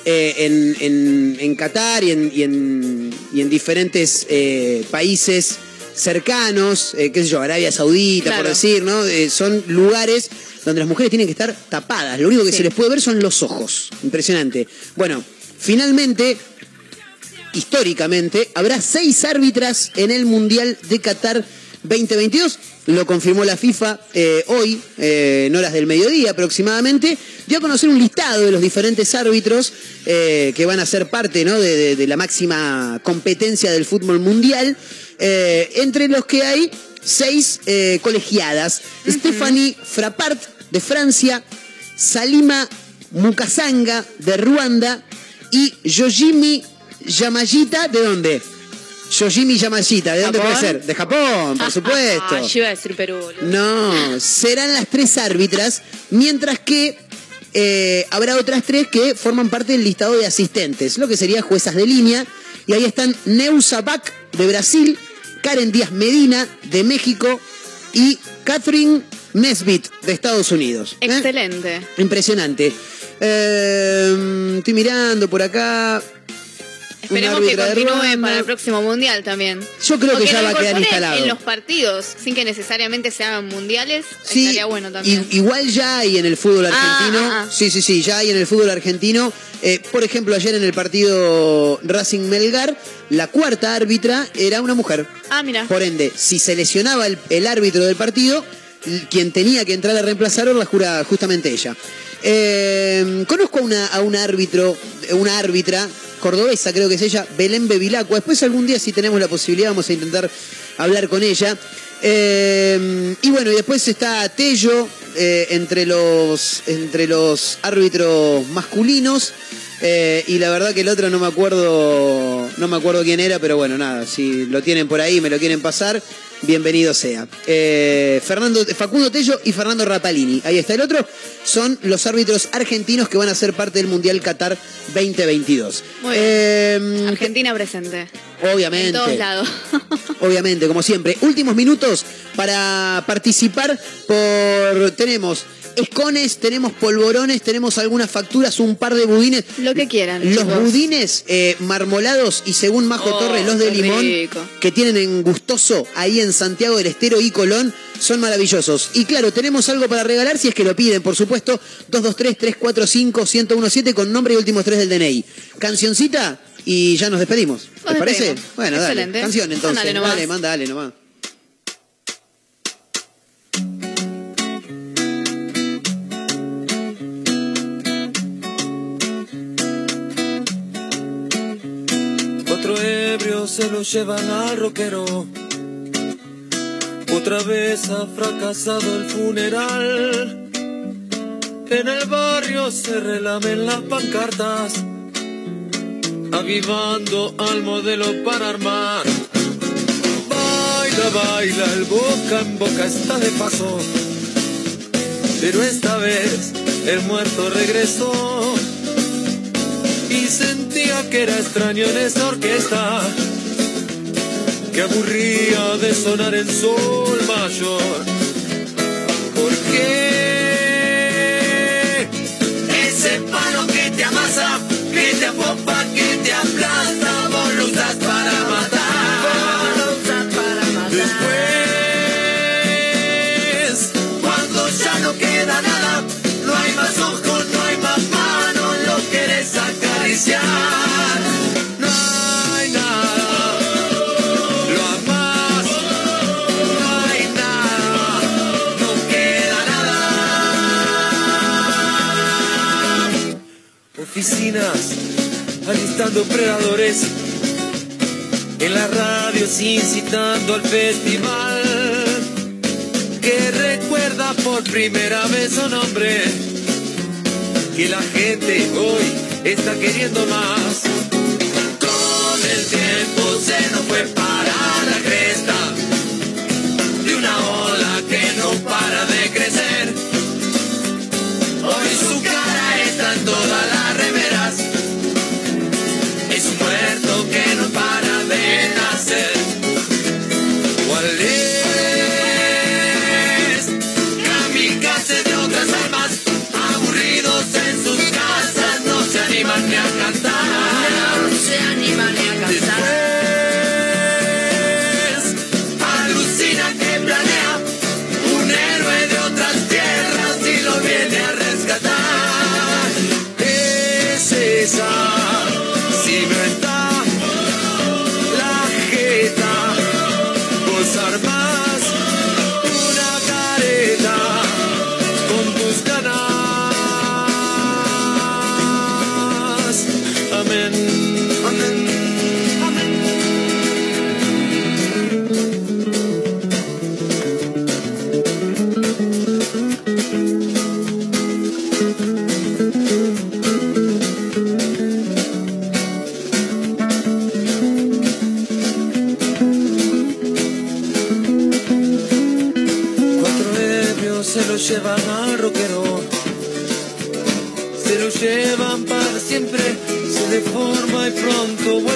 eh, en, en- en Qatar y en, y en- y en diferentes eh, países cercanos, eh, qué sé yo, Arabia Saudita, por decir, ¿no? Son lugares donde las mujeres tienen que estar tapadas. Lo único que Sí. se les puede ver son los ojos. Impresionante. Bueno, finalmente históricamente, habrá seis árbitras en el Mundial de Qatar 2022. Lo confirmó la FIFA eh, hoy, eh, en horas del mediodía aproximadamente. Dio a conocer un listado de los diferentes árbitros eh, que van a ser parte ¿no? de, de- de la máxima competencia del fútbol mundial, entre los que hay seis colegiadas. Stephanie Frappart de Francia, Salima Mukasanga de Ruanda y Yojimi Yamashita, ¿de dónde? Yojimi Yamashita, ¿de dónde ¿Japón? puede ser? De Japón, por supuesto. Ah, yo iba a decir Perú. boludo. No, serán las tres árbitras, mientras que eh, habrá otras tres que forman parte del listado de asistentes, lo que sería juezas de línea. Y ahí están Neusa Bach de Brasil, Karen Díaz Medina de México y Catherine Nesbitt de Estados Unidos. ¿eh? Excelente. Impresionante. Eh, estoy mirando por acá. Esperemos que continúe para el próximo mundial también. Yo creo O que ya va a quedar instalado. En los partidos, sin que necesariamente sean mundiales, Sí, estaría bueno también. igual ya hay en el fútbol Ah, argentino. ah, ah. Sí, sí, sí, ya hay en el fútbol argentino. Eh, por ejemplo, ayer en el partido Racing Melgar, la cuarta árbitra era una mujer. Ah, mira. Por ende, si se lesionaba el, el árbitro del partido, quien tenía que entrar a reemplazarlo la jura justamente ella. Eh, conozco a una, a un árbitro, una árbitra cordobesa, creo que es ella, Belén Bevilacqua. Después algún día, si tenemos la posibilidad, vamos a intentar hablar con ella. Eh, y bueno, y después está Tello eh, entre, los, entre los árbitros masculinos. Eh, y la verdad que el otro no me acuerdo, no me acuerdo quién era, pero bueno, nada, si lo tienen por ahí me lo quieren pasar, bienvenido sea. Eh, Fernando, Facundo Tello y Fernando Rapalini. Ahí está el otro. Son los árbitros argentinos que van a ser parte del Mundial Qatar 2022. Muy bien. Eh, Argentina presente. obviamente. En todos lados. Obviamente, como siempre. Últimos minutos para participar por... Tenemos escones, tenemos polvorones, tenemos algunas facturas, un par de budines. Lo que quieran. Los chicos. budines eh, marmolados y según Majo Oh, Torres, los de limón rico. que tienen en Gustoso, ahí en Santiago del Estero y Colón, son maravillosos. Y claro, tenemos algo para regalar si es que lo piden, por supuesto, 223-345-1017 con nombre y últimos tres del DNI. Cancioncita y ya nos despedimos. ¿Les Nos parece? Bueno, dale. Excelente. Canción entonces. Nomás. Dale, manda, dale nomás. Se lo llevan al rockero. Otra vez ha fracasado el funeral. En el barrio se relamen las pancartas, avivando al modelo para armar. Baila, baila, el boca en boca está de paso. Pero esta vez el muerto regresó y sentía que era extraño en esta orquesta que aburría de sonar en sol mayor. ¿Por qué? Ese palo que te amasa, que te apopa, que te aplasta, vos lo usas para matar. Después, cuando ya no queda nada, no hay más ojos, alistando predadores, en las radios incitando al festival que recuerda por primera vez su nombre, que la gente hoy está queriendo más.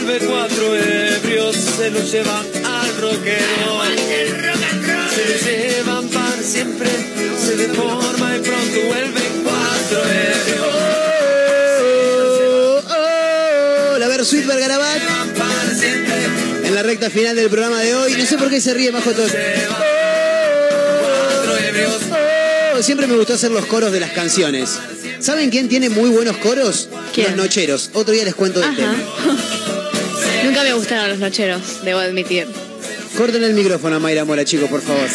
Vuelve cuatro ebrios. Se lo llevan al rockero. Se lo llevan para siempre, se deforma y pronto vuelve cuatro ebrios. Oh, la Versuit Bergarabat en la recta final del programa de hoy. No sé por qué se ríe Majo Torres. Oh, siempre me gustó hacer los coros de las canciones. ¿Saben quién tiene muy buenos coros? Los nocheros. Otro día les cuento del tema. Me gustaron los nocheros, debo admitir. Corten el micrófono a Mayra Mora, chicos, por favor.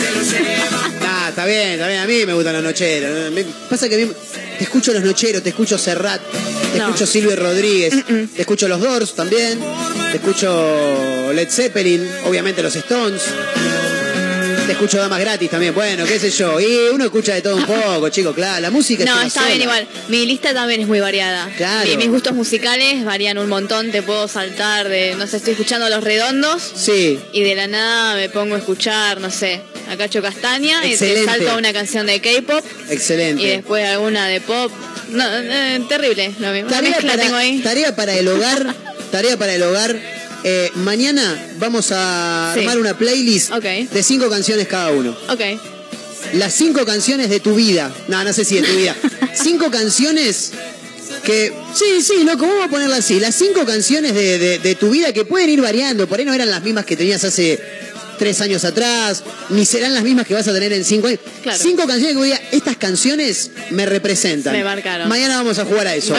Ah, está bien, está bien. A mí me gustan los nocheros. Me- Pasa que a mí te escucho los nocheros, te escucho Serrat, te No. escucho Silvio Rodríguez, te escucho los Doors también, te escucho Led Zeppelin, obviamente los Stones. Te escucho damas gratis también, bueno, qué sé yo. Y uno escucha de todo un poco, chicos, claro. La música es No, una está sola. bien igual. Mi lista también es muy variada. Claro. Mi- mis gustos musicales varían un montón. Te puedo saltar de, no sé, estoy escuchando Los Redondos. Sí. Y de la nada me pongo a escuchar, no sé, a Cacho Castaña. Y Excelente. te salto a una canción de K-pop. Excelente. Y después alguna de pop. No, eh, terrible. Lo mismo. Tarea para, tengo ahí. tarea para el hogar. tarea para el hogar. Eh, mañana vamos a Sí. armar una playlist de cinco canciones cada uno. Ok. las cinco canciones de tu vida. No, no sé si de tu vida. Cinco canciones que. Sí, sí, loco, vamos a ponerla así. Las cinco canciones de, de- de tu vida que pueden ir variando. Por ahí no eran las mismas que tenías hace tres años atrás, ni serán las mismas que vas a tener en cinco años. Claro. Cinco canciones que voy a. Estas canciones me representan. Me marcaron. Mañana vamos a jugar a eso.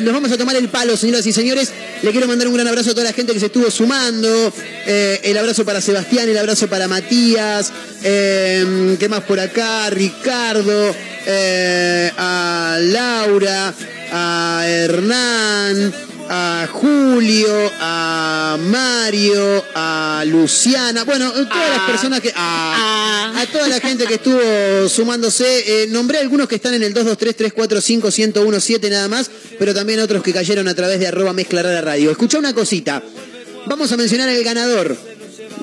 Nos vamos a tomar el palo, señoras y señores. Le quiero mandar un gran abrazo a toda la gente que se estuvo sumando. Eh, el abrazo para Sebastián, el abrazo para Matías. Eh, ¿Qué más por acá? Ricardo. eh, a Laura. A Hernán. A Julio. A Mario. A Luciana. Bueno, todas las personas que. A, a toda la gente que estuvo sumándose. Eh, nombré algunos que están en el 223-345-1017 nada más, pero también otros que cayeron a través de arroba mezcla rara radio. Escucha una cosita. Vamos a mencionar al ganador,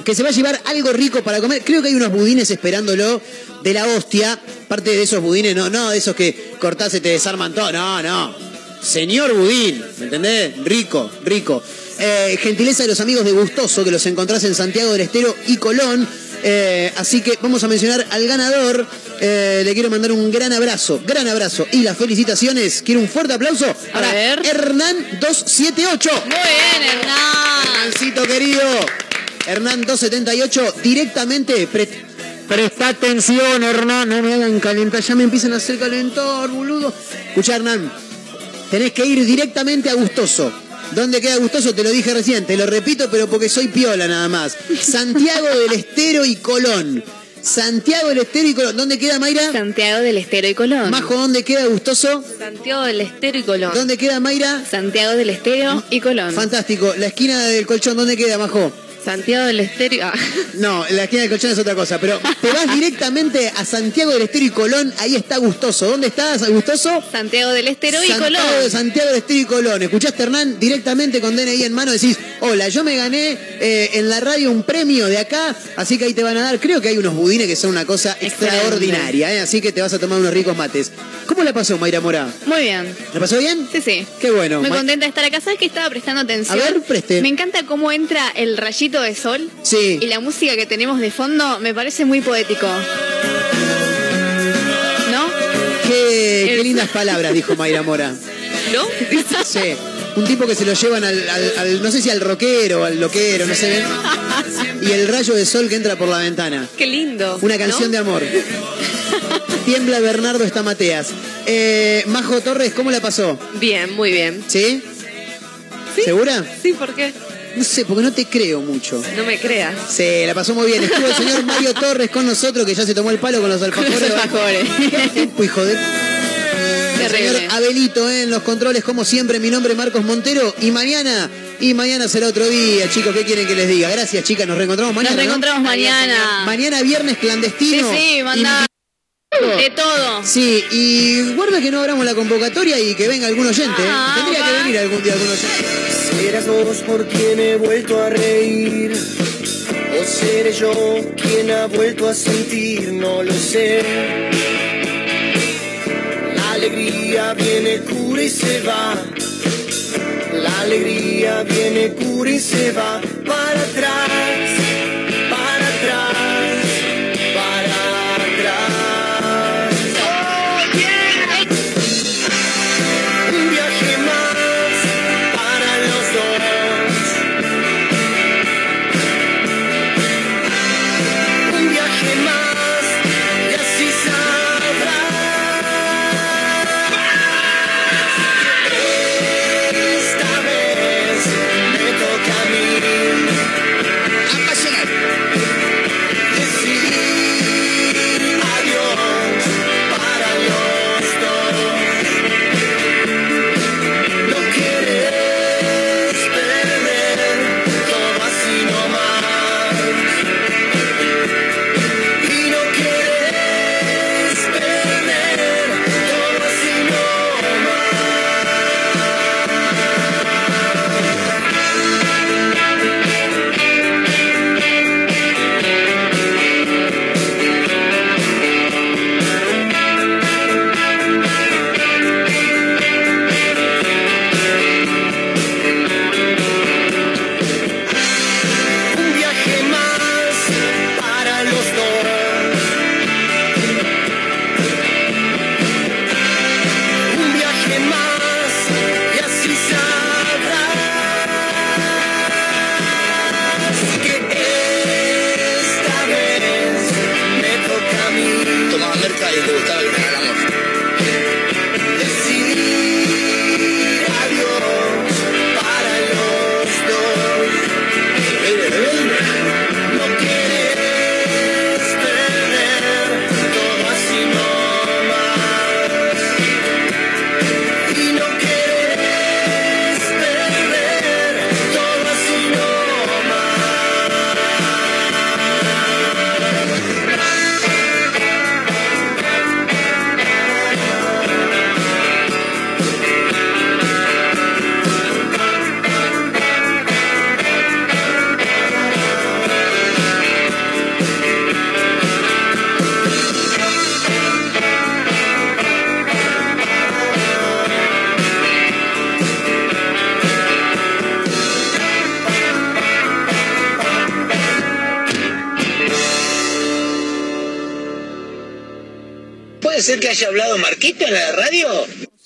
que se va a llevar algo rico para comer. Creo que hay unos budines esperándolo de la hostia. Parte de esos budines, no, no, de esos que cortás y te desarman todo. No, no. Señor budín, ¿me entendés? Rico, rico. Eh, gentileza de los amigos de Gustoso, que los encontrás en Santiago del Estero y Colón. Eh, así que vamos a mencionar al ganador. Eh, le quiero mandar un gran abrazo, gran abrazo y las felicitaciones. Quiero un fuerte aplauso para Hernán 278. Muy bien, Hernán. Hernancito querido. Hernán 278, directamente. pre- presta atención, Hernán. No me hagan calentar, ya me empiezan a hacer calentar, boludo. Escucha, Hernán. Tenés que ir directamente a Gustoso. ¿Dónde queda Gustoso? Te lo dije recién, te lo repito, pero porque soy piola nada más. Santiago del Estero y Colón. Santiago del Estero y Colón. ¿Dónde queda Mayra? Santiago del Estero y Colón. Majo, ¿dónde queda Gustoso? Santiago del Estero y Colón. ¿Dónde queda Mayra? Santiago del Estero y Colón. Fantástico. La esquina del colchón, ¿dónde queda, Majo? Santiago del Estero ah. No, la esquina del colchón es otra cosa, pero te vas directamente a Santiago del Estero y Colón, ahí está Gustoso. ¿Dónde estás, Gustoso? Santiago del Estero y Santiago, Colón. Santiago del Estero y Colón. ¿Escuchaste, Hernán? Directamente con DNI en mano decís, hola, yo me gané eh, en la radio un premio de acá, así que ahí te van a dar, creo que hay unos budines que son una cosa extraordinaria, ¿eh? así que te vas a tomar unos ricos mates. ¿Cómo la pasó Mayra Mora? Muy bien. ¿La pasó bien? Sí, sí. Qué bueno. Muy Ma- contenta de estar acá. ¿Sabes que estaba prestando atención? A ver, preste. Me encanta cómo entra el rayito de sol. Sí. Y la música que tenemos de fondo me parece muy poético. ¿No? Qué, qué lindas palabras, dijo Mayra Mora. ¿No? Sí. Un tipo que se lo llevan al, al- al- no sé si al rockero, al loquero, no sé bien. Y el rayo de sol que entra por la ventana. Qué lindo. Una canción de amor. Tiembla Bernardo está Mateas. Eh, Majo Torres, ¿cómo la pasó? Bien, muy bien. ¿Sí? ¿Segura? Sí, ¿por qué? No sé, porque no te creo mucho. No me creas. Sí, la pasó muy bien. Estuvo el señor Mario Torres con nosotros, que ya se tomó el palo con los alfajores. Los alfajores. ¿Qué tipo, hijo de... Terrible. señor Abelito eh, en los controles, como siempre. Mi nombre es Marcos Montero. Y mañana, y mañana será otro día, chicos. ¿Qué quieren que les diga? Gracias, chicas. Nos reencontramos mañana. Nos ¿no? reencontramos mañana. Mañana viernes Sí, clandestino. sí, manda. De todo. Sí, y guarda que no abramos la convocatoria y que venga algún oyente. ¿eh? Ah, Tendría que venir algún día algún oyente. Serás vos por quien he vuelto a reír. O seré yo quien ha vuelto a sentir, no lo sé. La alegría viene, cura y se va. La alegría viene, cura y se va. Para atrás,